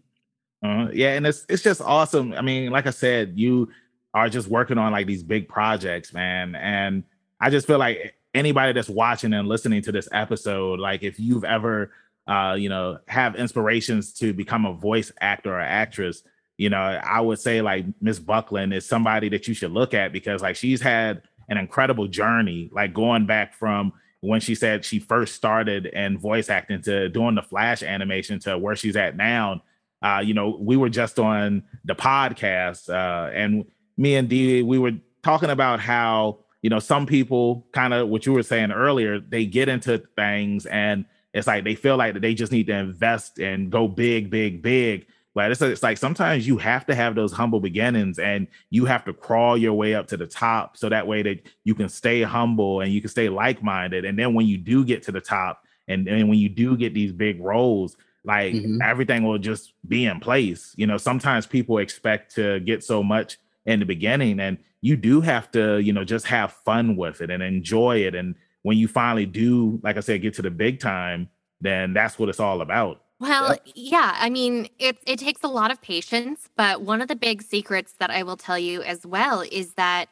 Uh, yeah, and it's it's just awesome. I mean, like I said, you are just working on like these big projects, man. And I just feel like anybody that's watching and listening to this episode, like if you've ever uh, you know, have inspirations to become a voice actor or actress, you know, I would say like Miss Buckland is somebody that you should look at because like she's had an incredible journey, like going back from when she said she first started in voice acting to doing the flash animation to where she's at now. Uh, you know, we were just on the podcast, uh, and me and Dee, we were talking about how you know some people kind of what you were saying earlier, they get into things and it's like they feel like that they just need to invest and go big, big, big. But it's, it's like sometimes you have to have those humble beginnings and you have to crawl your way up to the top so that way that you can stay humble and you can stay like-minded. And then when you do get to the top and, and when you do get these big roles, like Mhm. everything will just be in place. You know, sometimes people expect to get so much in the beginning and you do have to, you know, just have fun with it and enjoy it. And when you finally do, like I said, get to the big time, then that's what it's all about. Well, yeah, I mean, it it takes a lot of patience, but one of the big secrets that I will tell you as well is that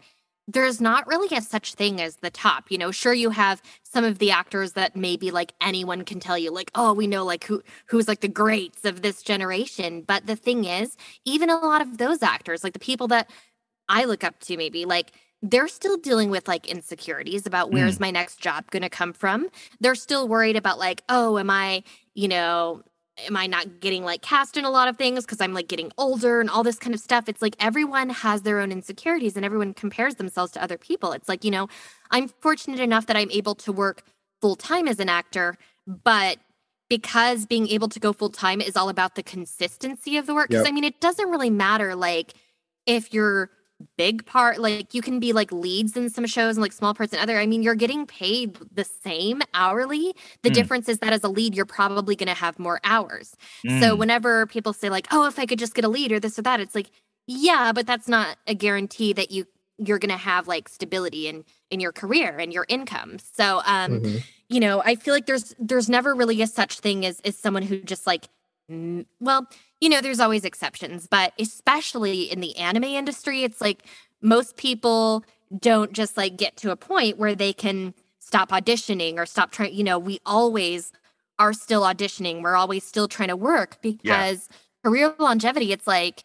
there's not really a such thing as the top. You know, sure you have some of the actors that maybe like anyone can tell you like, "Oh, we know like who who's like the greats of this generation." But the thing is, even a lot of those actors, like the people that I look up to maybe, like they're still dealing with like insecurities about where's mm. my next job going to come from. They're still worried about like, "Oh, am I, you know, am I not getting like cast in a lot of things because I'm like getting older and all this kind of stuff. It's like everyone has their own insecurities and everyone compares themselves to other people. It's like, you know, I'm fortunate enough that I'm able to work full time as an actor, but because being able to go full time is all about the consistency of the work. Because Yep. I mean, it doesn't really matter like if you're big part like you can be like leads in some shows and like small parts in other i mean you're getting paid the same hourly the Mm. difference is that as a lead you're probably going to have more hours so Mm. whenever people say like oh if i could just get a lead or this or that it's like yeah but that's not a guarantee that you you're going to have like stability in in your career and your income so um Mhm. you know, I feel like there's there's never really a such thing as as someone who just like mm, well, you know, there's always exceptions, but especially in the anime industry, it's like most people don't just like get to a point where they can stop auditioning or stop trying, you know, we always are still auditioning. We're always still trying to work because yeah. career longevity, it's like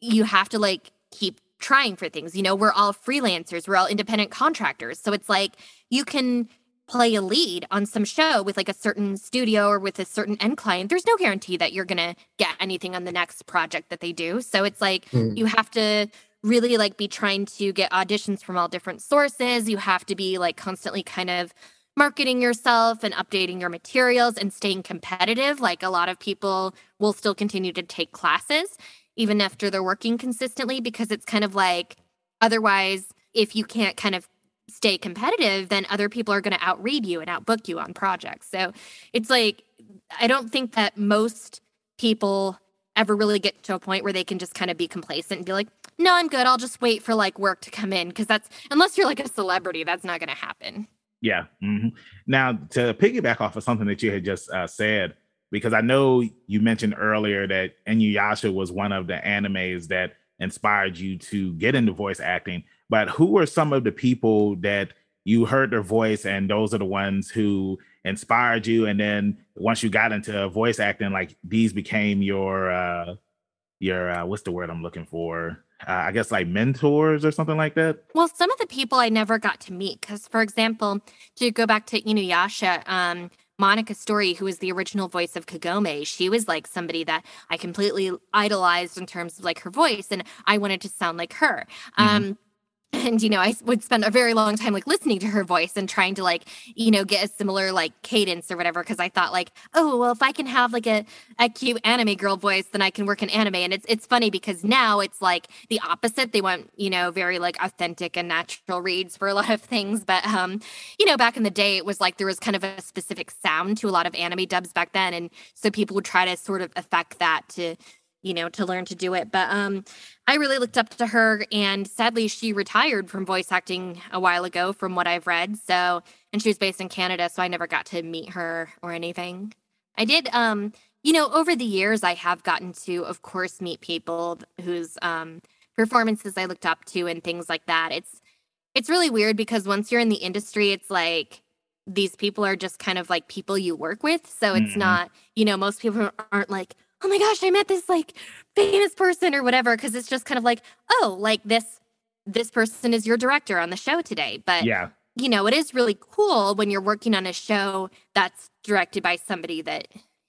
you have to like keep trying for things. You know, we're all freelancers, we're all independent contractors. So it's like you can play a lead on some show with like a certain studio or with a certain end client, there's no guarantee that you're going to get anything on the next project that they do. So it's like mm. you have to really like be trying to get auditions from all different sources. You have to be like constantly kind of marketing yourself and updating your materials and staying competitive. Like a lot of people will still continue to take classes even after they're working consistently because it's kind of like otherwise if you can't kind of stay competitive, then other people are going to outread you and outbook you on projects. So it's like, I don't think that most people ever really get to a point where they can just kind of be complacent and be like, no, I'm good. I'll just wait for like work to come in. Cause that's, unless you're like a celebrity, that's not going to happen. Yeah. Mm-hmm. Now, to piggyback off of something that you had just uh, said, because I know you mentioned earlier that Inuyasha was one of the animes that inspired you to get into voice acting but who are some of the people that you heard their voice and those are the ones who inspired you and then once you got into voice acting like these became your uh your uh, what's the word i'm looking for uh, i guess like mentors or something like that well some of the people i never got to meet because for example to go back to inuyasha um Moneca Stori, who was the original voice of Kagome, she was like somebody that I completely idolized in terms of like her voice, and I wanted to sound like her. Mm-hmm. Um, and you know i would spend a very long time like listening to her voice and trying to like you know get a similar like cadence or whatever because i thought like oh well if i can have like a, a cute anime girl voice then i can work in anime. And it's it's funny because now it's like the opposite. They want you know very like authentic and natural reads for a *laughs* lot of things. But um you know back in the day it was like there was kind of a specific sound to a lot of anime dubs back then. And so people would try to sort of affect that to you know, to learn to do it. But um, I really looked up to her, and sadly, she retired from voice acting a while ago, from what I've read. So, and she was based in Canada, so I never got to meet her or anything. I did, um, you know, over the years, I have gotten to, of course, meet people whose um, performances I looked up to and things like that. It's it's really weird because once you're in the industry, it's like these people are just kind of like people you work with. So it's mm-hmm. not, you know, most people aren't like, oh my gosh, I met this like famous person or whatever. Cause it's just kind of like, oh, like this, this person is your director on the show today. But yeah, you know, it is really cool when you're working on a show that's directed by somebody that,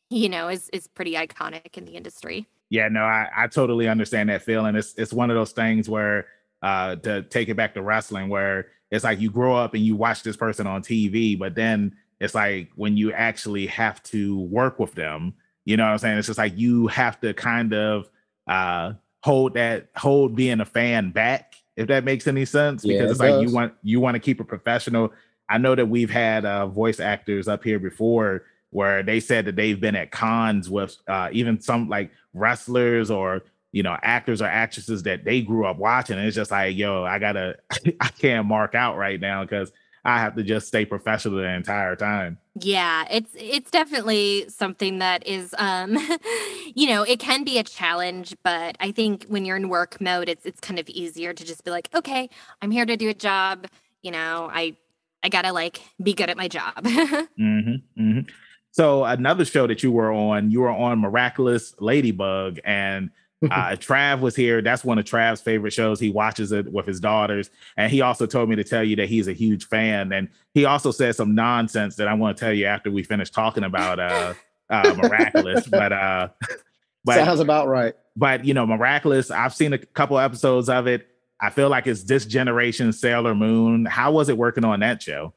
you know, is is pretty iconic in the industry. Yeah, no, I, I totally understand that feeling. It's it's one of those things where uh to take it back to wrestling where it's like you grow up and you watch this person on TV, but then it's like when you actually have to work with them, you know what I'm saying? It's just like you have to kind of uh hold that hold being a fan back, if that makes any sense. Because yeah, it's like you want you want to keep it professional. I know that we've had uh voice actors up here before where they said that they've been at cons with uh even some like wrestlers or you know actors or actresses that they grew up watching and it's just like yo i gotta *laughs* i can't mark out right now because I have to just stay professional the entire time. Yeah, it's it's definitely something that is um *laughs* you know, it can be a challenge, but I think when you're in work mode it's it's kind of easier to just be like, "Okay, I'm here to do a job, you know, I I got to like be good at my job." *laughs* mm-hmm, mm-hmm. So another show that you were on, you were on Miraculous Ladybug and uh, Trav was here. That's one of Trav's favorite shows. He watches it with his daughters. And he also told me to tell you that he's a huge fan. And he also said some nonsense that I want to tell you after we finish talking about uh, uh, *laughs* Miraculous. but uh, but sounds about right. But you know, Miraculous, I've seen a couple episodes of it. I feel like it's this generation Sailor Moon. How was it working on that show?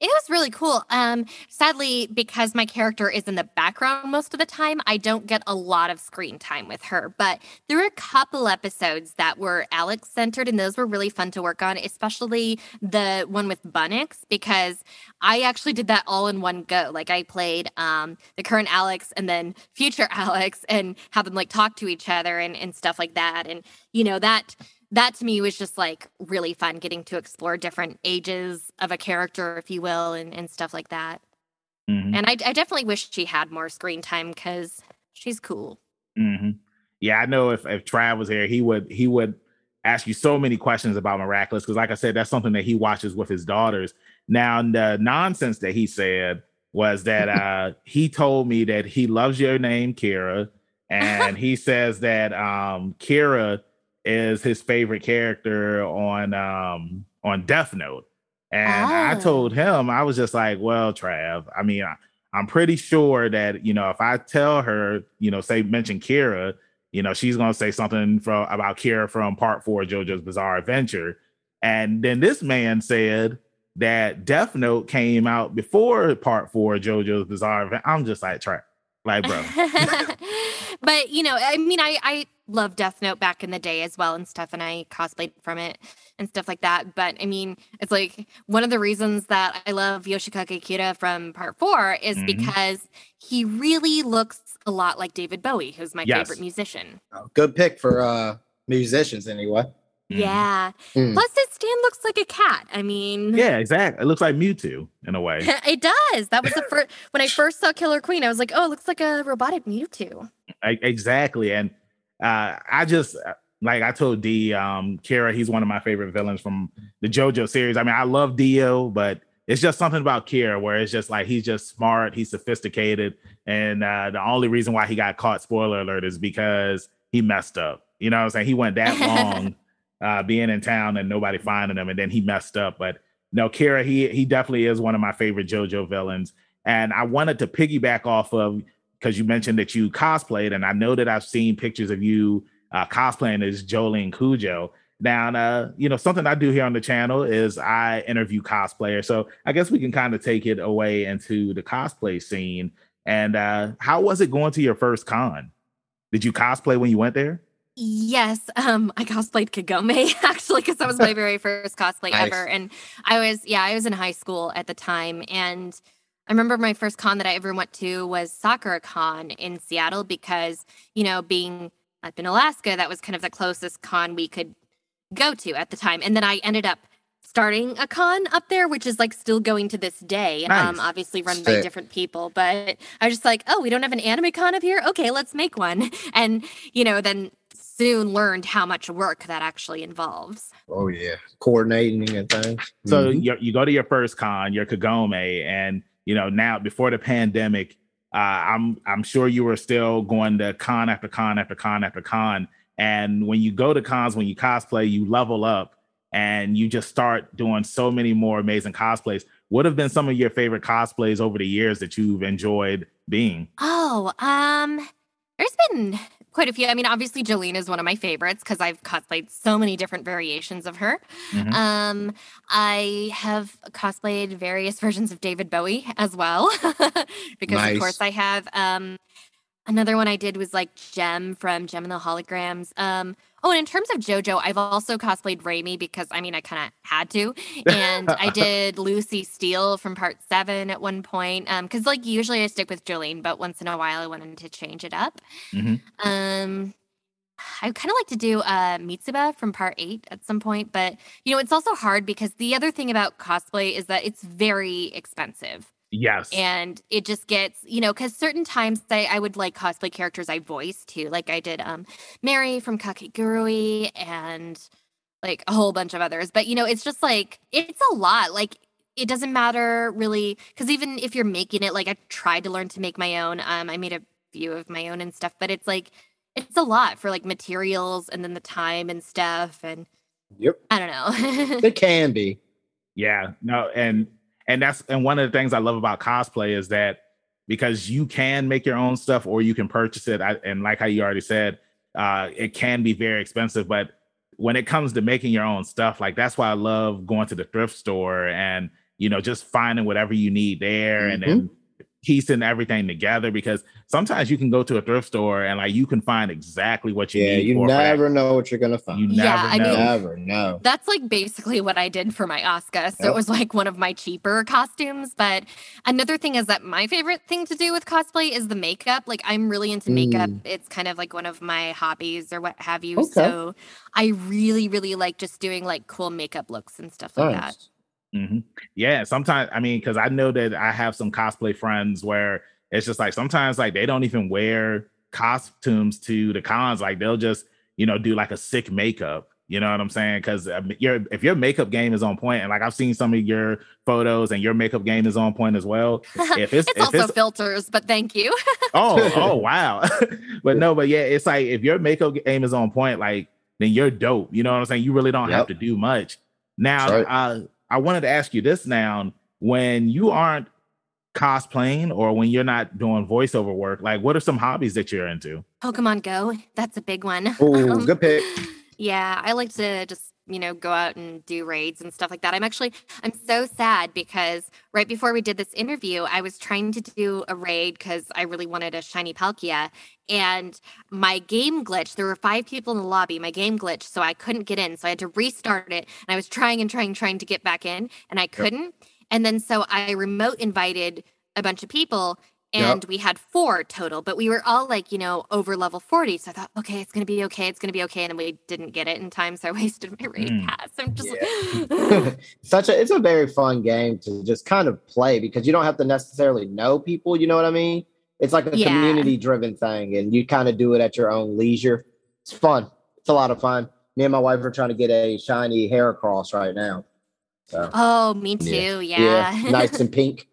It was really cool. Um, sadly, because my character is in the background most of the time, I don't get a lot of screen time with her. But there were a couple episodes that were Alix centered, and those were really fun to work on, especially the one with Bunnix, because I actually did that all in one go. Like I played um, the current Alix and then future *laughs* Alix and have them like talk to each other and, and stuff like that. And, you know, that that to me was just like really fun getting to explore different ages of a character, if you will, and, and stuff like that. Mhm. And I, I definitely wish she had more screen time because she's cool. hmm Yeah, I know if if Trav was here, he would he would ask you so many questions about Miraculous because, like I said, that's something that he watches with his daughters. Now, the nonsense that he said was that *laughs* uh he told me that he loves your name, Kira, and he says that um Kira is his favorite character on um on Death Note. And I Oh. told him, I was just like, well, Trav, I mean, I, I'm pretty sure that, you know, if I tell her, you know, say mention Kira, you know, she's gonna say something from about Kira from part four of JoJo's Bizarre Adventure. And then this man said that Death Note came out before part four of JoJo's Bizarre Adventure. I'm just like, Trav, like, bro. *laughs* but you know, I mean, I I love Death Note back in the day as well and stuff, and I cosplayed from it and stuff like that. But I mean, it's like one of the reasons that I love Yoshikage Kira from Part Four is Mhm. because he really looks a lot like David Bowie, who's my Yes. favorite musician. Oh, Good pick for uh musicians anyway. Mhm. Yeah. Mm. Plus, his stand looks like a cat. I mean, Yeah, exactly. It looks like Mewtwo in a way. *laughs* it does. That was the first when I first saw Killer Queen. I was like, oh, it looks like a robotic Mewtwo. E- exactly and uh i just uh, like i told d um kira he's one of my favorite villains from the jojo series i mean i love dio but it's just something about kira where it's just like he's just smart he's sophisticated and uh the only reason why he got caught spoiler alert is because he messed up you know what i'm saying he went that *laughs* long uh being in town and nobody finding him and then he messed up but no kira he he definitely is one of my favorite jojo villains and i wanted to piggyback off of because you mentioned that you cosplayed, and I know that I've seen pictures of you uh, cosplaying as Jolyne Cujoh. Now, uh, you know, something I do here on the channel is I interview cosplayers. So I guess we can kind of take it away into the cosplay scene. And uh, how was it going to your first con? Did you cosplay when you went there? Yes, um, I cosplayed Kagome *laughs* actually because that was my very first cosplay *laughs* Nice. ever, and I was yeah I was in high school at the time, and I remember my first con that I ever went to was Sakura Con in Seattle because you know being up in Alaska that was kind of the closest con we could go to at the time, and then I ended up starting a con up there, which is like still going to this day. Um, Nice. obviously run by different people, but I was just like, oh, we don't have an anime con up here. Okay, let's make one, *laughs* and you know then soon learned how much work that actually involves. Oh yeah. Coordinating and things. So Mhm. you you go to your first con, your Kagome, and you know now before the pandemic, uh, I'm I'm sure you were still going to con after con after con after con. And when you go to cons, when you cosplay, you level up and you just start doing so many more amazing cosplays. What have been some of your favorite cosplays over the years that you've enjoyed being? Oh, um, there's been quite a few. I mean, obviously Jolyne is one of my favorites because I've cosplayed so many different variations of her. Mhm. Um, I have cosplayed various *laughs* versions of David Bowie as well *laughs* because Nice. of course I have. Um, another one I did was like Jem from Jem and the Holograms. Um, oh, and in terms of JoJo, I've also cosplayed Reimi because I mean I kind of had to, and I *laughs* did Lucy Steel from Part Seven at one point. Um, because like usually I stick with Jolyne, but once in a while I wanted to change it up. Mhm. Um, I kind of like to do uh Mitsuba from part eight at some point, but you know, it's also hard because the other thing about cosplay is that it's very expensive Yes. and it just gets, you know, because certain times I, I would like cosplay characters I voiced too. Like I did um Mary from Kakegurui and like a whole bunch of others. But you know, it's just like it's a lot. Like it doesn't matter really because even if you're making it, like I tried to learn to make my own. Um, I made a few of my own and stuff, but it's like it's a lot for like materials and then the time and stuff. And Yep. I don't know. *laughs* It can be. Yeah, no, and and that's and one of the things I love about cosplay is that because you can make your own stuff or you can purchase it. I, and like how you already said, uh, it can be very expensive, but when it comes to making your own stuff, like that's why I love going to the thrift store and you know just finding whatever you need there and then piecing everything together because sometimes you can go to a thrift store and like you can find exactly what you Yeah, need. you never know what you're gonna find. You Yeah, never I know. mean- never know. That's like basically what I did for my Oscar. So Yep. it was like one of my cheaper costumes. But another thing is that my favorite thing to do with cosplay is the makeup. Like I'm really into makeup. Mm. It's kind of like one of my hobbies or what have you. Okay. So I really, really like just doing like cool makeup looks and stuff like that. Nice. hmm Yeah, sometimes I mean, because I know that I have some cosplay friends where it's just like sometimes like they don't even wear costumes to the cons. Like they'll just you know do like a sick makeup. You know what I'm saying? Because um, your if your makeup game is on point, and like I've seen some of your photos, and your makeup game is on point as well. *laughs* If it's, It's if also it's filters, but thank you. *laughs* oh oh wow, *laughs* but no, but yeah, it's like if your makeup game is on point, like then you're dope. You know what I'm saying? You really don't have to do much. Now, That's uh, I wanted to ask you this now: when you aren't cosplaying or when you're not doing voiceover work, like what are some hobbies that you're into? Pokemon Go, that's a big one. Ooh, Um, good *laughs* pick. Yeah, I like to just, you know, go out and do raids and stuff like that. I'm actually I'm so sad because right before we did this interview, I was trying to do a raid cuz I really wanted a shiny Palkia and my game glitched. There were 5 people in the lobby. My game glitched, so I couldn't get in. So I had to restart it and I was trying and trying trying to get back in and I couldn't. And then so I remote invited a bunch of people Yep. and we had four total, but we were all like, you know, over level 40. So I thought, okay, it's going to be okay. It's going to be okay. And then we didn't get it in time. So I *laughs* wasted my raid Mm. pass. I'm just like, *laughs* Such a it's a very fun game to just kind of play because you don't have to necessarily know people. You know what I mean? It's like a Yeah. community driven thing, and you kind of do it at your own leisure. It's fun. It's a lot of fun. Me and my wife are trying to get a shiny Heracross right now. So oh, me Yeah. too. Yeah. *laughs* nice and pink.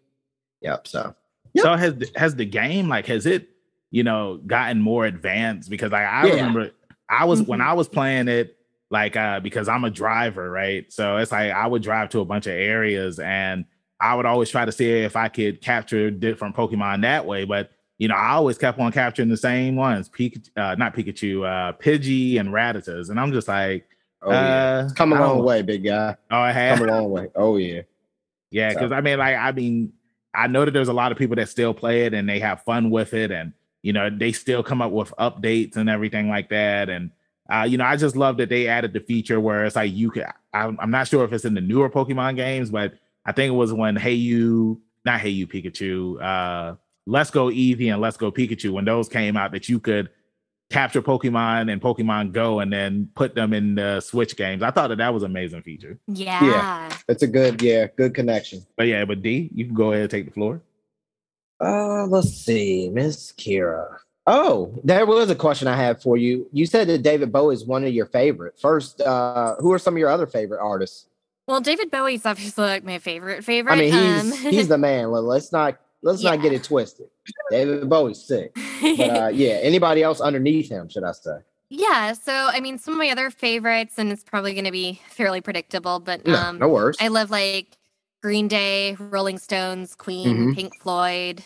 Yep. So Yep. So has the- has the game like has it you know gotten more advanced? Because I, I Yeah. remember I was when Mhm. I was playing it like uh because I'm a driver, right? So it's like I would drive to a bunch of areas and I would always try to see if I could capture different Pokemon that way, but you know, I always kept on capturing the same ones, Pikachu, uh, not Pikachu, uh, Pidgey and Rattatas, and I'm just like, oh yeah, uh, it's come a long way, big guy. Oh, I have. Come a long way. Oh yeah. Yeah, So- because I mean, like, I mean, I know that there's a lot of people that still play it and they have fun with it, and you know, they still come up with updates and everything like that. And uh, you know, I just love that they added the feature where it's like you could. I'm, I'm not sure if it's in the newer Pokemon games, but I think it was when Hey You, not Hey You Pikachu, uh, Let's Go Eevee and Let's Go Pikachu, when those came out, that you could capture Pokemon and Pokemon Go and then put them in the Switch games. I thought that that was an amazing feature. yeah. Yeah. That's a good, yeah, good connection. But yeah, but D, you can go ahead and take the floor. Uh, let's see, Miss Kira. Oh, there was a question I had for you. You said that David Bowie is one of your favorite. First, uh, who are some of your other favorite artists? Well, David Bowie's obviously like my favorite favorite. I mean, he's um, *laughs* he's the man. Well, let's not let's not get it twisted. David Bowie's sick, but uh, *laughs* yeah, anybody else underneath him, should I say? yeah. So, I mean, some of my other favorites, and it's probably going to be fairly predictable, but No, um, no worries. I love like Green Day, Rolling Stones, Queen, Mhm. Pink Floyd,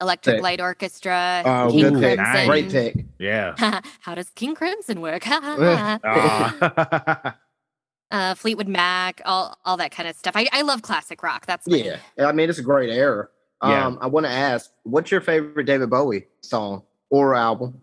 Electric Sick. Light Orchestra, Oh, King good pick. Crimson. Great pick. Yeah. *laughs* How does King Crimson work? Aw. *laughs* uh, Fleetwood Mac, all all that kind of stuff. I, I love classic rock. That's my, Yeah, I mean it's a great era. Yeah. Um, I want to ask, what's your favorite David Bowie song or album?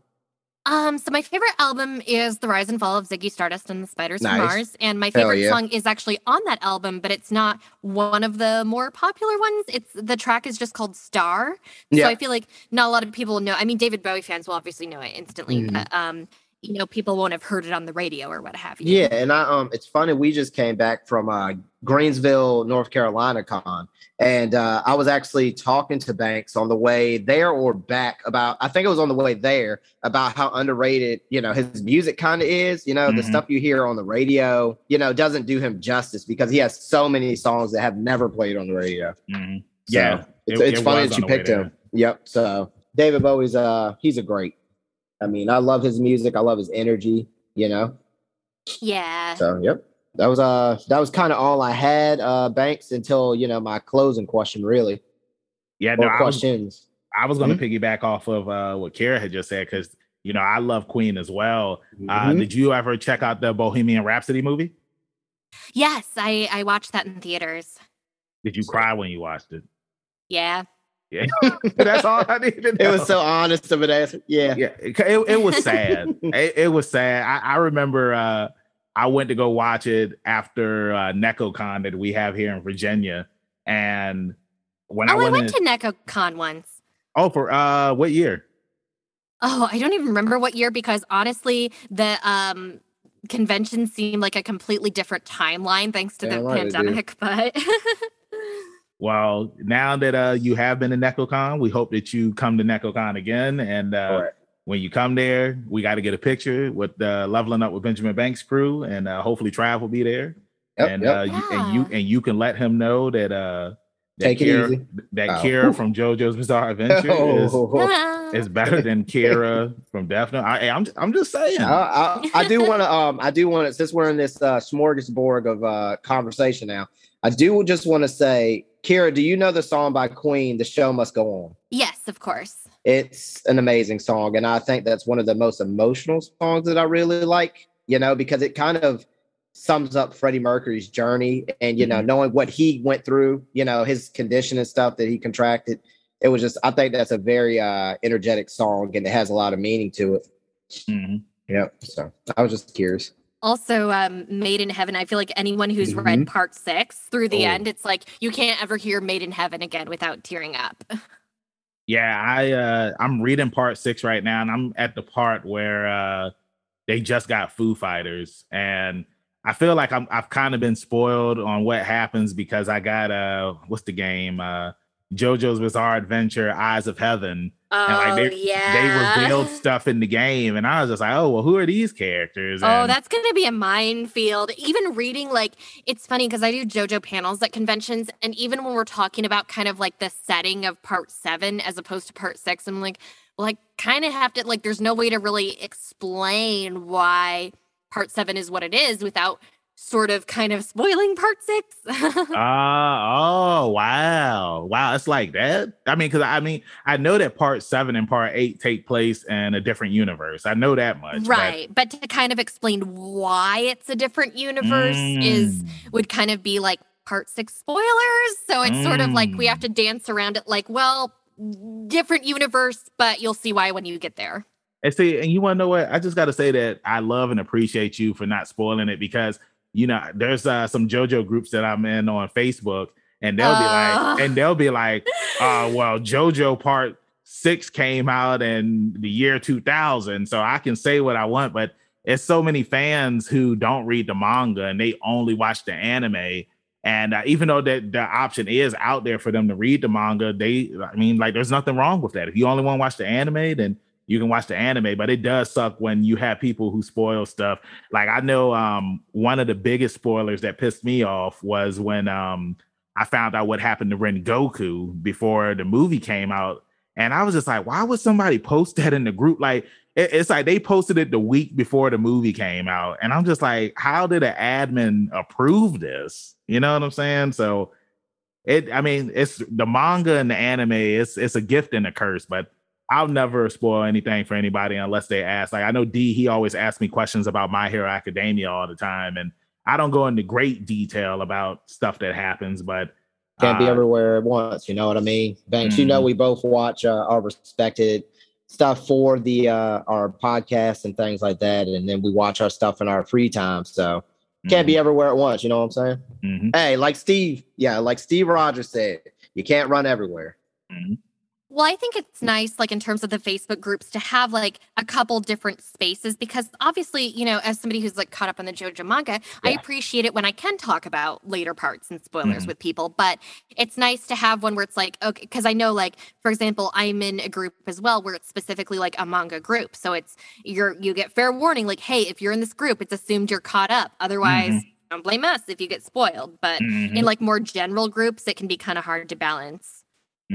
Um, so my favorite album is The Rise and Fall of Ziggy Stardust and the Spiders Nice. from Mars. And my favorite yeah. song is actually on that album, but it's not one of the more popular ones. It's the track is just called Star. Yeah. So I feel like not a lot of people know. I mean, David Bowie fans will obviously know it instantly, Mhm. but um, you know, people won't have heard it on the radio or what have you. Yeah, and I um it's funny, we just came back from uh Greensville, North Carolina con. And uh, I was actually talking to Banks on the way there or back about I think it was on the way there about how underrated, you know, his music kind of is. You know, the Mhm. stuff you hear on the radio, you know, doesn't do him justice because he has so many songs that have never played on the radio. Mhm. So, Yeah, it's, it- it's it funny that you picked him. Yep. So David Bowie's uh he's a great. I mean, I love his music. I love his energy. You know. Yeah. So yep. That was uh that was kind of all I had, uh Banks, until you know my closing question really. Yeah, no, Or I was, questions. I was going to piggyback off of uh, what Kira had just said because you know I love Queen as well. Uh, Mhm. did you ever check out the Bohemian Rhapsody movie? Yes, I I watched that in theaters. Did you cry when you watched it? Yeah. Yeah, *laughs* that's all I needed. To It was so honest of an answer. Yeah. yeah, it, it- it was sad. *laughs* it, it was sad. I, I remember uh, I went to go watch it after uh, Nekocon that we have here in Virginia, and when oh, I I went, went in, to Nekocon once. oh for uh, what year? Oh, I don't even remember what year because honestly, the um convention seemed like a completely different timeline thanks to Yeah, the right, it did. pandemic. *laughs* But Well, now that uh, you have been to Nekocon, we hope that you come to Nekocon again. And uh, Correct. when you come there, we got to get a picture with the Leveling Up with Benjamin Banks crew, and uh, hopefully Trav will be there. Yep, and yep. uh, you, and you and you can let him know that uh, that Take it Kira, easy. that Oh. Kira from JoJo's Bizarre *laughs* Adventure is, Oh. *laughs* is better than Kira from Death Note. I, I'm I'm just saying. I, I, I do want to um I do want to since we're in this uh smorgasbord of uh conversation now, I do just want to say, Kira, do you know the song by Queen, The Show Must Go On? yes, of course. It's an amazing song, and I think that's one of the most emotional songs that I really like, you know, because it kind of sums up Freddie Mercury's journey and you know, knowing what he went through, you know, his condition and stuff that he contracted. It was just I think that's a very uh energetic song and it has a lot of meaning to it. Mhm. Yep. So I was just curious. Also, um, Made in Heaven. I feel like anyone who's read part six through the Oh. end, it's like you can't ever hear Made in Heaven again without tearing up. Yeah, I uh I'm reading part six right now, and I'm at the part where uh they just got Foo Fighters, and I feel like I'm I've kind of been spoiled on what happens because I got uh what's the game uh JoJo's Bizarre Adventure Eyes of Heaven. Oh like, they- yeah, They revealed stuff in the game, and I was just like, oh well, who are these characters? Oh, And- that's going to be a minefield. Even reading, like, it's funny because I do JoJo panels at conventions. And even when we're talking about kind of like the setting of part seven as opposed to part six, I'm like, well, I kind of have to, like, there's no way to really explain why part seven is what it is without sort of kind of spoiling part six. *laughs* Ah, oh wow, wow! It's like that. I mean, because I mean, I know that part seven and part eight take place in a different universe. I know that much, right. But to kind of explain why it's a different universe is Mm. would kind of be like part six spoilers. So it's sort of like we have to dance around it like, well, different universe, but you'll see why when you get there. And see, and you want to know what? I just got to say that I love and appreciate you for not spoiling it because you know there's uh, some JoJo groups that I'm in on Facebook, and they'll be Ah. like, and they'll be like, uh, *laughs* well, JoJo Part Six came out in the year 2000, so I can say what I want, but it's so many fans who don't read the manga and they only watch the anime. And uh, even though that the option is out there for them to read the manga, they, I mean, like, there's nothing wrong with that. If you only want to watch the anime, then you can watch the anime. But it does suck when you have people who spoil stuff. Like I know um, one of the biggest spoilers that pissed me off was when um, I found out what happened to Rengoku before the movie came out, and I was just like, why would somebody post that in the group? Like it- it's like they posted it the week before the movie came out, and I'm just like, how did an admin approve this? You know what I'm saying? So it, I mean, it's the manga and the anime. It's it's a gift and a curse, but. I'll never spoil anything for anybody unless they ask. Like I know D, he always asks me questions about My Hero Academia all the time, and I don't go into great detail about stuff that happens, but Can't be uh, everywhere at once. You know what I mean? Banks, you know, Mhm. we both watch uh, our respected stuff for the uh, our podcast and things like that, and then we watch our stuff in our free time. So can't be everywhere at once. You know what I'm saying? Mhm. Hey, like Steve, yeah, like Steve Rogers said, you can't run everywhere. Well, I think it's nice, like in terms of the Facebook groups, to have like a couple different spaces because obviously, you know, as somebody who's like caught up on the JoJo manga, I appreciate it when I can talk about later parts and spoilers Mhm. with people. But it's nice to have one where it's like, okay, because I know, like, for example, I'm in a group as well where it's specifically like a manga group. So it's you're you get fair warning, like, hey, if you're in this group, it's assumed you're caught up. Otherwise, don't blame us if you get spoiled. But Mhm. in like more general groups, it can be kind of hard to balance.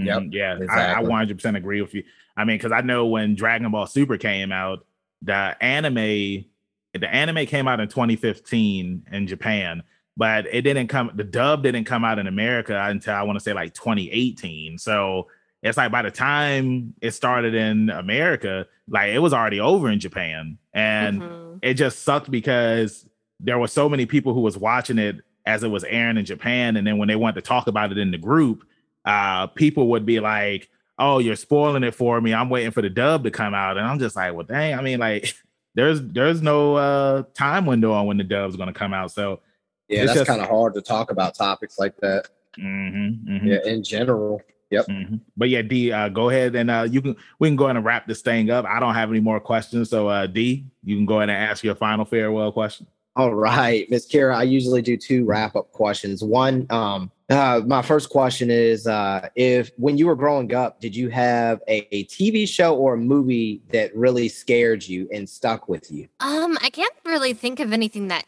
Yep, Mhm. Yeah, I, I 100% agree with you. I mean, because I know when Dragon Ball Super came out, the anime, the anime came out in 2015 in Japan, but it didn't come. The dub didn't come out in America until I want to say like 2018. So it's like by the time it started in America, like it was already over in Japan, and Mhm. it just sucked because there were so many people who was watching it as it was airing in Japan, and then when they wanted to talk about it in the group, uh, people would be like, "Oh, you're spoiling it for me. I'm waiting for the dub to come out," and I'm just like, "Well, dang. I mean, like, *laughs* there's there's no uh, time window on when the dub's going to come out." So Yeah, It's that's kind of hard to talk about topics like that. mhm, mhm. Yeah, in general. Yep. Mhm. But yeah, D, uh, go ahead and uh, you can we can go ahead and wrap this thing up. I don't have any more questions, so uh, D, you can go ahead and ask your final farewell question. All right, Miss Kira. I usually do two wrap up questions. One, um, uh, my first question is, uh, if when you were growing up, did you have a, a TV show or a movie that really scared you and stuck with you? Um, I can't really think of anything that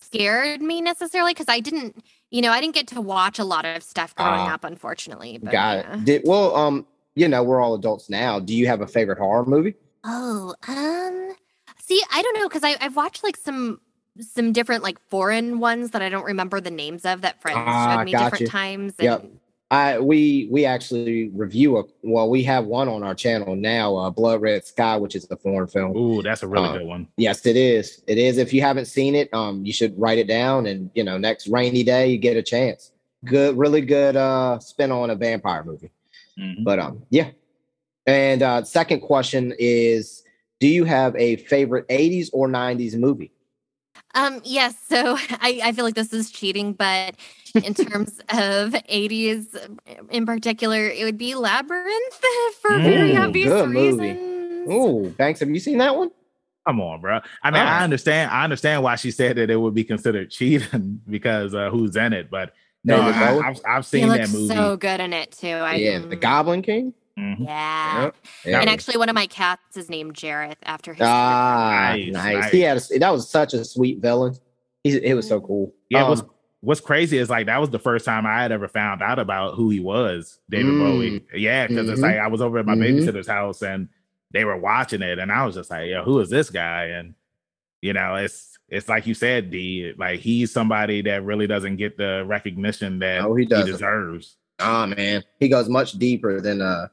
scared me necessarily because I didn't, you know, I didn't get to watch a lot of stuff growing Ah. up, unfortunately. But, Got yeah. it. Did well, um, you know, we're all adults now. Do you have a favorite horror movie? Oh, um, see, I don't know because I I've watched like some some different like foreign ones that I don't remember the names of that friends showed me got different you. times. Yep. I we we actually review a well, we have one on our channel now, uh, Blood Red Sky, which is a foreign film. Ooh, that's a really Uh, good one. Yes, it is. It is. If you haven't seen it, um, you should write it down, and you know, next rainy day, you get a chance. Good, really good uh spin on a vampire movie. Mhm. But um, yeah. And uh, second question is, do you have a favorite '80s or '90s movie? Um, yes. So *laughs* I, I feel like this is cheating, but in terms *laughs* of 80s in particular, it would be Labyrinth *laughs* for very Mm, obvious good reasons. Oh, Banks, have you seen that one? Come on, bro. I mean, I understand. I understand why she said that it would be considered cheating because uh, who's in it. But no, I, I've, I've He seen that movie. so good in it too. I, yeah, the Goblin King. Mhm. Yeah. Yep. Yeah. And actually, one of my cats is named Jareth after his. Ah, Nice, nice. nice. He had a, that was such a sweet villain. He it was so cool. Yeah, what's Um, what's crazy is like that was the first time I had ever found out about who he was, David Mm. Bowie. Yeah, because it's Mhm. like I was over at my Mhm. babysitter's house and they were watching it, and I was just like, "Yo, who is this guy?" And you know, it's it's like you said, D. Like he's somebody that really doesn't get the recognition that No, he he doesn't. deserves. Oh man, he goes much deeper than uh,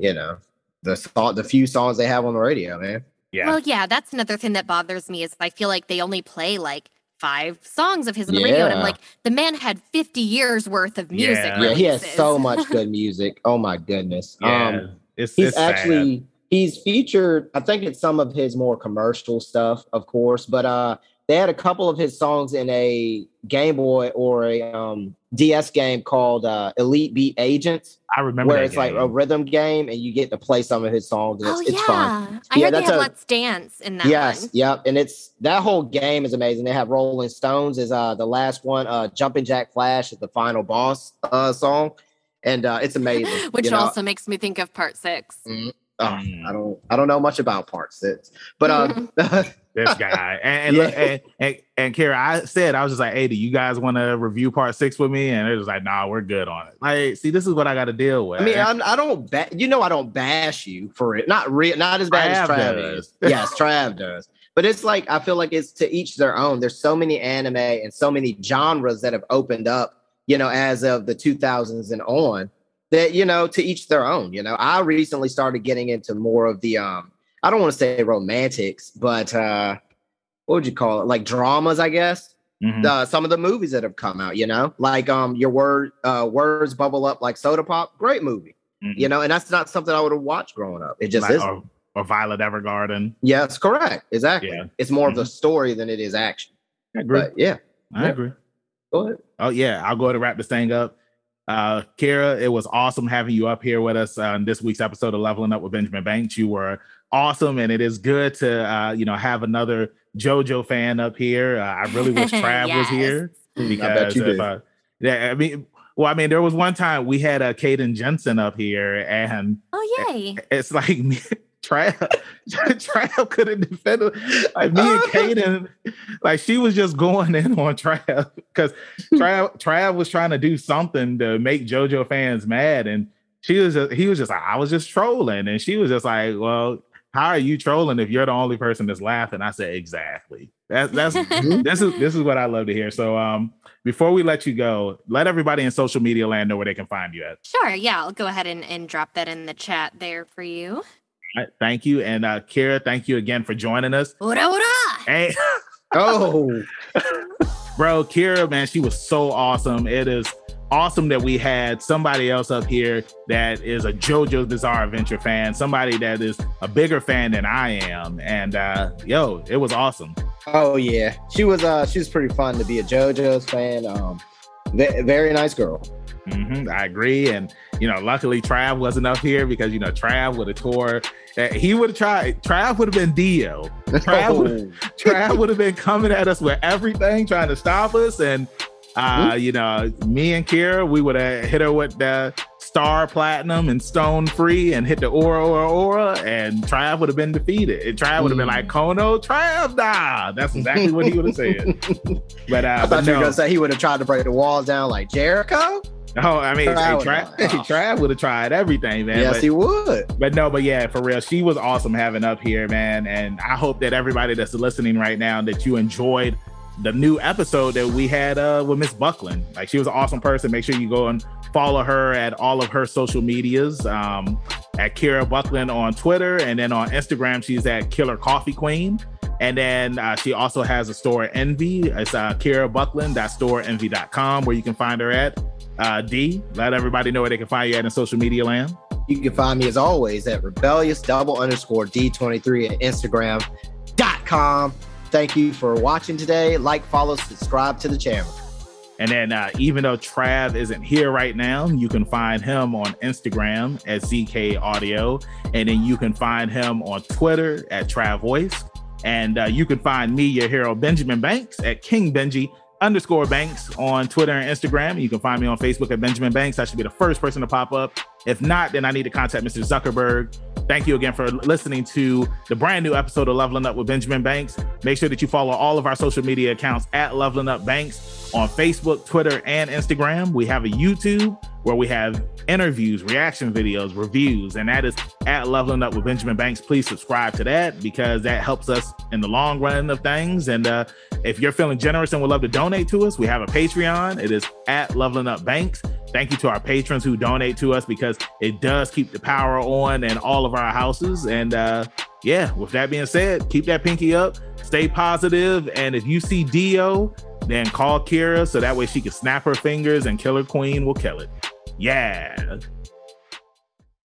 you know, the song, the few songs they have on the radio, man. Yeah, Well, yeah, that's another thing that bothers me is I feel like they only play like five songs of his on the radio, and I'm like, the man had 50 years worth of music. Yeah. Yeah, he has so much good *laughs* music. Oh my goodness. yeah. Um, it's he's it's sad. actually he's featured. I think it's some of his more commercial stuff, of course, but uh, they had a couple of his songs in a Game Boy or a um DS game called uh, Elite Beat Agents, I remember where that it's like a rhythm game, and you get to play some of his songs. And Oh, it's, yeah. fun. I Yeah, heard they that's have a- Let's Dance in that yes, one. yep. And it's that whole game is amazing. They have Rolling Stones is uh the last one. Uh Jumping Jack Flash is the final boss uh song. And uh it's amazing. *laughs* Which you know? also makes me think of part six. Oh, Mm. I don't I don't know much about part six. But um *laughs* *laughs* this guy. *laughs* And and, look, Yeah. and, and and Kira, I said I was just like, hey, do you guys want to review part six with me? And it was like, nah, we're good on it. Like, see, this is what I got to deal with. I mean, I'm, I don't ba- you know I don't bash you for it. Not real not as bad as Trav Trav does. is. yes, *laughs* Trav does. But it's like I feel like it's to each their own. There's so many anime and so many genres that have opened up, you know, as of the 2000s and on that you know to each their own you know i recently started getting into more of the um i don't want to say romantics but uh what would you call it like dramas i guess Mhm. uh, some of the movies that have come out you know like um your word uh words bubble up like soda pop great movie Mhm. you know and that's not something i would have watched growing up it just Like, is or, or Violet Evergarden. yes correct exactly Yeah. it's more of the story than it is action I agree. but yeah I yeah. agree. go ahead Oh yeah, I'll go ahead and wrap this thing up. Uh, Kira, it was awesome having you up here with us on this week's episode of Leveling Up with Benjamin Banks. You were awesome, and it is good to uh, you know have another JoJo fan up here. Uh, I really wish *laughs* Trav was here because i bet you if, did uh, yeah, I mean, well, I mean, there was one time we had a uh, Caden Jensen up here, and Oh, yay. it's like Trav, *laughs* Trav couldn't defend it. Like me and Kaden, like she was just going in on Trav because Trav, Trav was trying to do something to make JoJo fans mad, and she was just, he was just like, I was just trolling, and she was just like, well. How are you trolling if you're the only person that's laughing? I said exactly. That's that's *laughs* this is this is what I love to hear. So um before we let you go, let everybody in social media land know where they can find you at. Sure. Yeah. I'll go ahead and, and drop that in the chat there for you. All right, thank you. And uh Kira, thank you again for joining us. Ora, ora. Hey, *laughs* oh bro, Kira, man, she was so awesome. It is awesome that we had somebody else up here that is a JoJo's Bizarre Adventure fan, somebody that is a bigger fan than I am. And uh, yo, it was awesome. Oh yeah, she was. Uh, she was pretty fun to be a JoJo's fan. Um, very nice girl. Mm-hmm, I agree, and you know, luckily Trav wasn't up here because you know Trav would have tore. Uh, he would have tried. Trav would have been Dio. *laughs* Trav would. *laughs* Trav would have been coming at us with everything, trying to stop us, and uh, mm-hmm. you know, me and Kira, we would have hit her with the star platinum and stone free and hit the ora ora ora and Trav would have been defeated. And Trav would have been like mm. Kono, Trav nah. That's exactly what he would have said. *laughs* But uh, I thought you were gonna say he would have tried to break the walls down like Jericho. Oh, I mean, Trav, Trav, oh. Trav would have tried everything, man. Yes, but, he would. But no, but yeah, for real, she was awesome having up here, man. And I hope that everybody that's listening right now that you enjoyed the new episode that we had uh, with Miss Buckland. Like she was an awesome person. Make sure you go and follow her at all of her social medias. Um, at Kira Buckland on Twitter, and then on Instagram, she's at Killer Coffee Queen. And then uh, she also has a store at Envy. It's uh, Kira Buckland, storenvy.com, where you can find her at. Uh, D, let everybody know where they can find you at in social media land. You can find me as always at rebellious double underscore D23 at Instagram.com. Thank you for watching today. Like, follow, subscribe to the channel. And then, uh, even though Trav isn't here right now, you can find him on Instagram at ZK Audio. And then you can find him on Twitter at Trav Voice. And uh, you can find me, your hero, Benjamin Banks, at King Benji underscore Banks on Twitter and Instagram. You can find me on Facebook at Benjamin Banks. I should be the first person to pop up. If not, then I need to contact Mr. Zuckerberg. Thank you again for listening to the brand new episode of Leveling Up with Benjamin Banks. Make sure that you follow all of our social media accounts at Leveling Up Banks on Facebook, Twitter, and Instagram. We have a YouTube where we have interviews, reaction videos, reviews, and that is at Leveling Up with Benjamin Banks. Please subscribe to that because that helps us in the long run of things. And uh, if you're feeling generous and would love to donate to us, we have a Patreon. It is at Leveling Up Banks. Thank you to our patrons who donate to us because it does keep the power on in all of our houses. And uh, yeah, with that being said, keep that pinky up, stay positive, and if you see Dio, then call Kira so that way she can snap her fingers and Killer Queen will kill it. Yeah.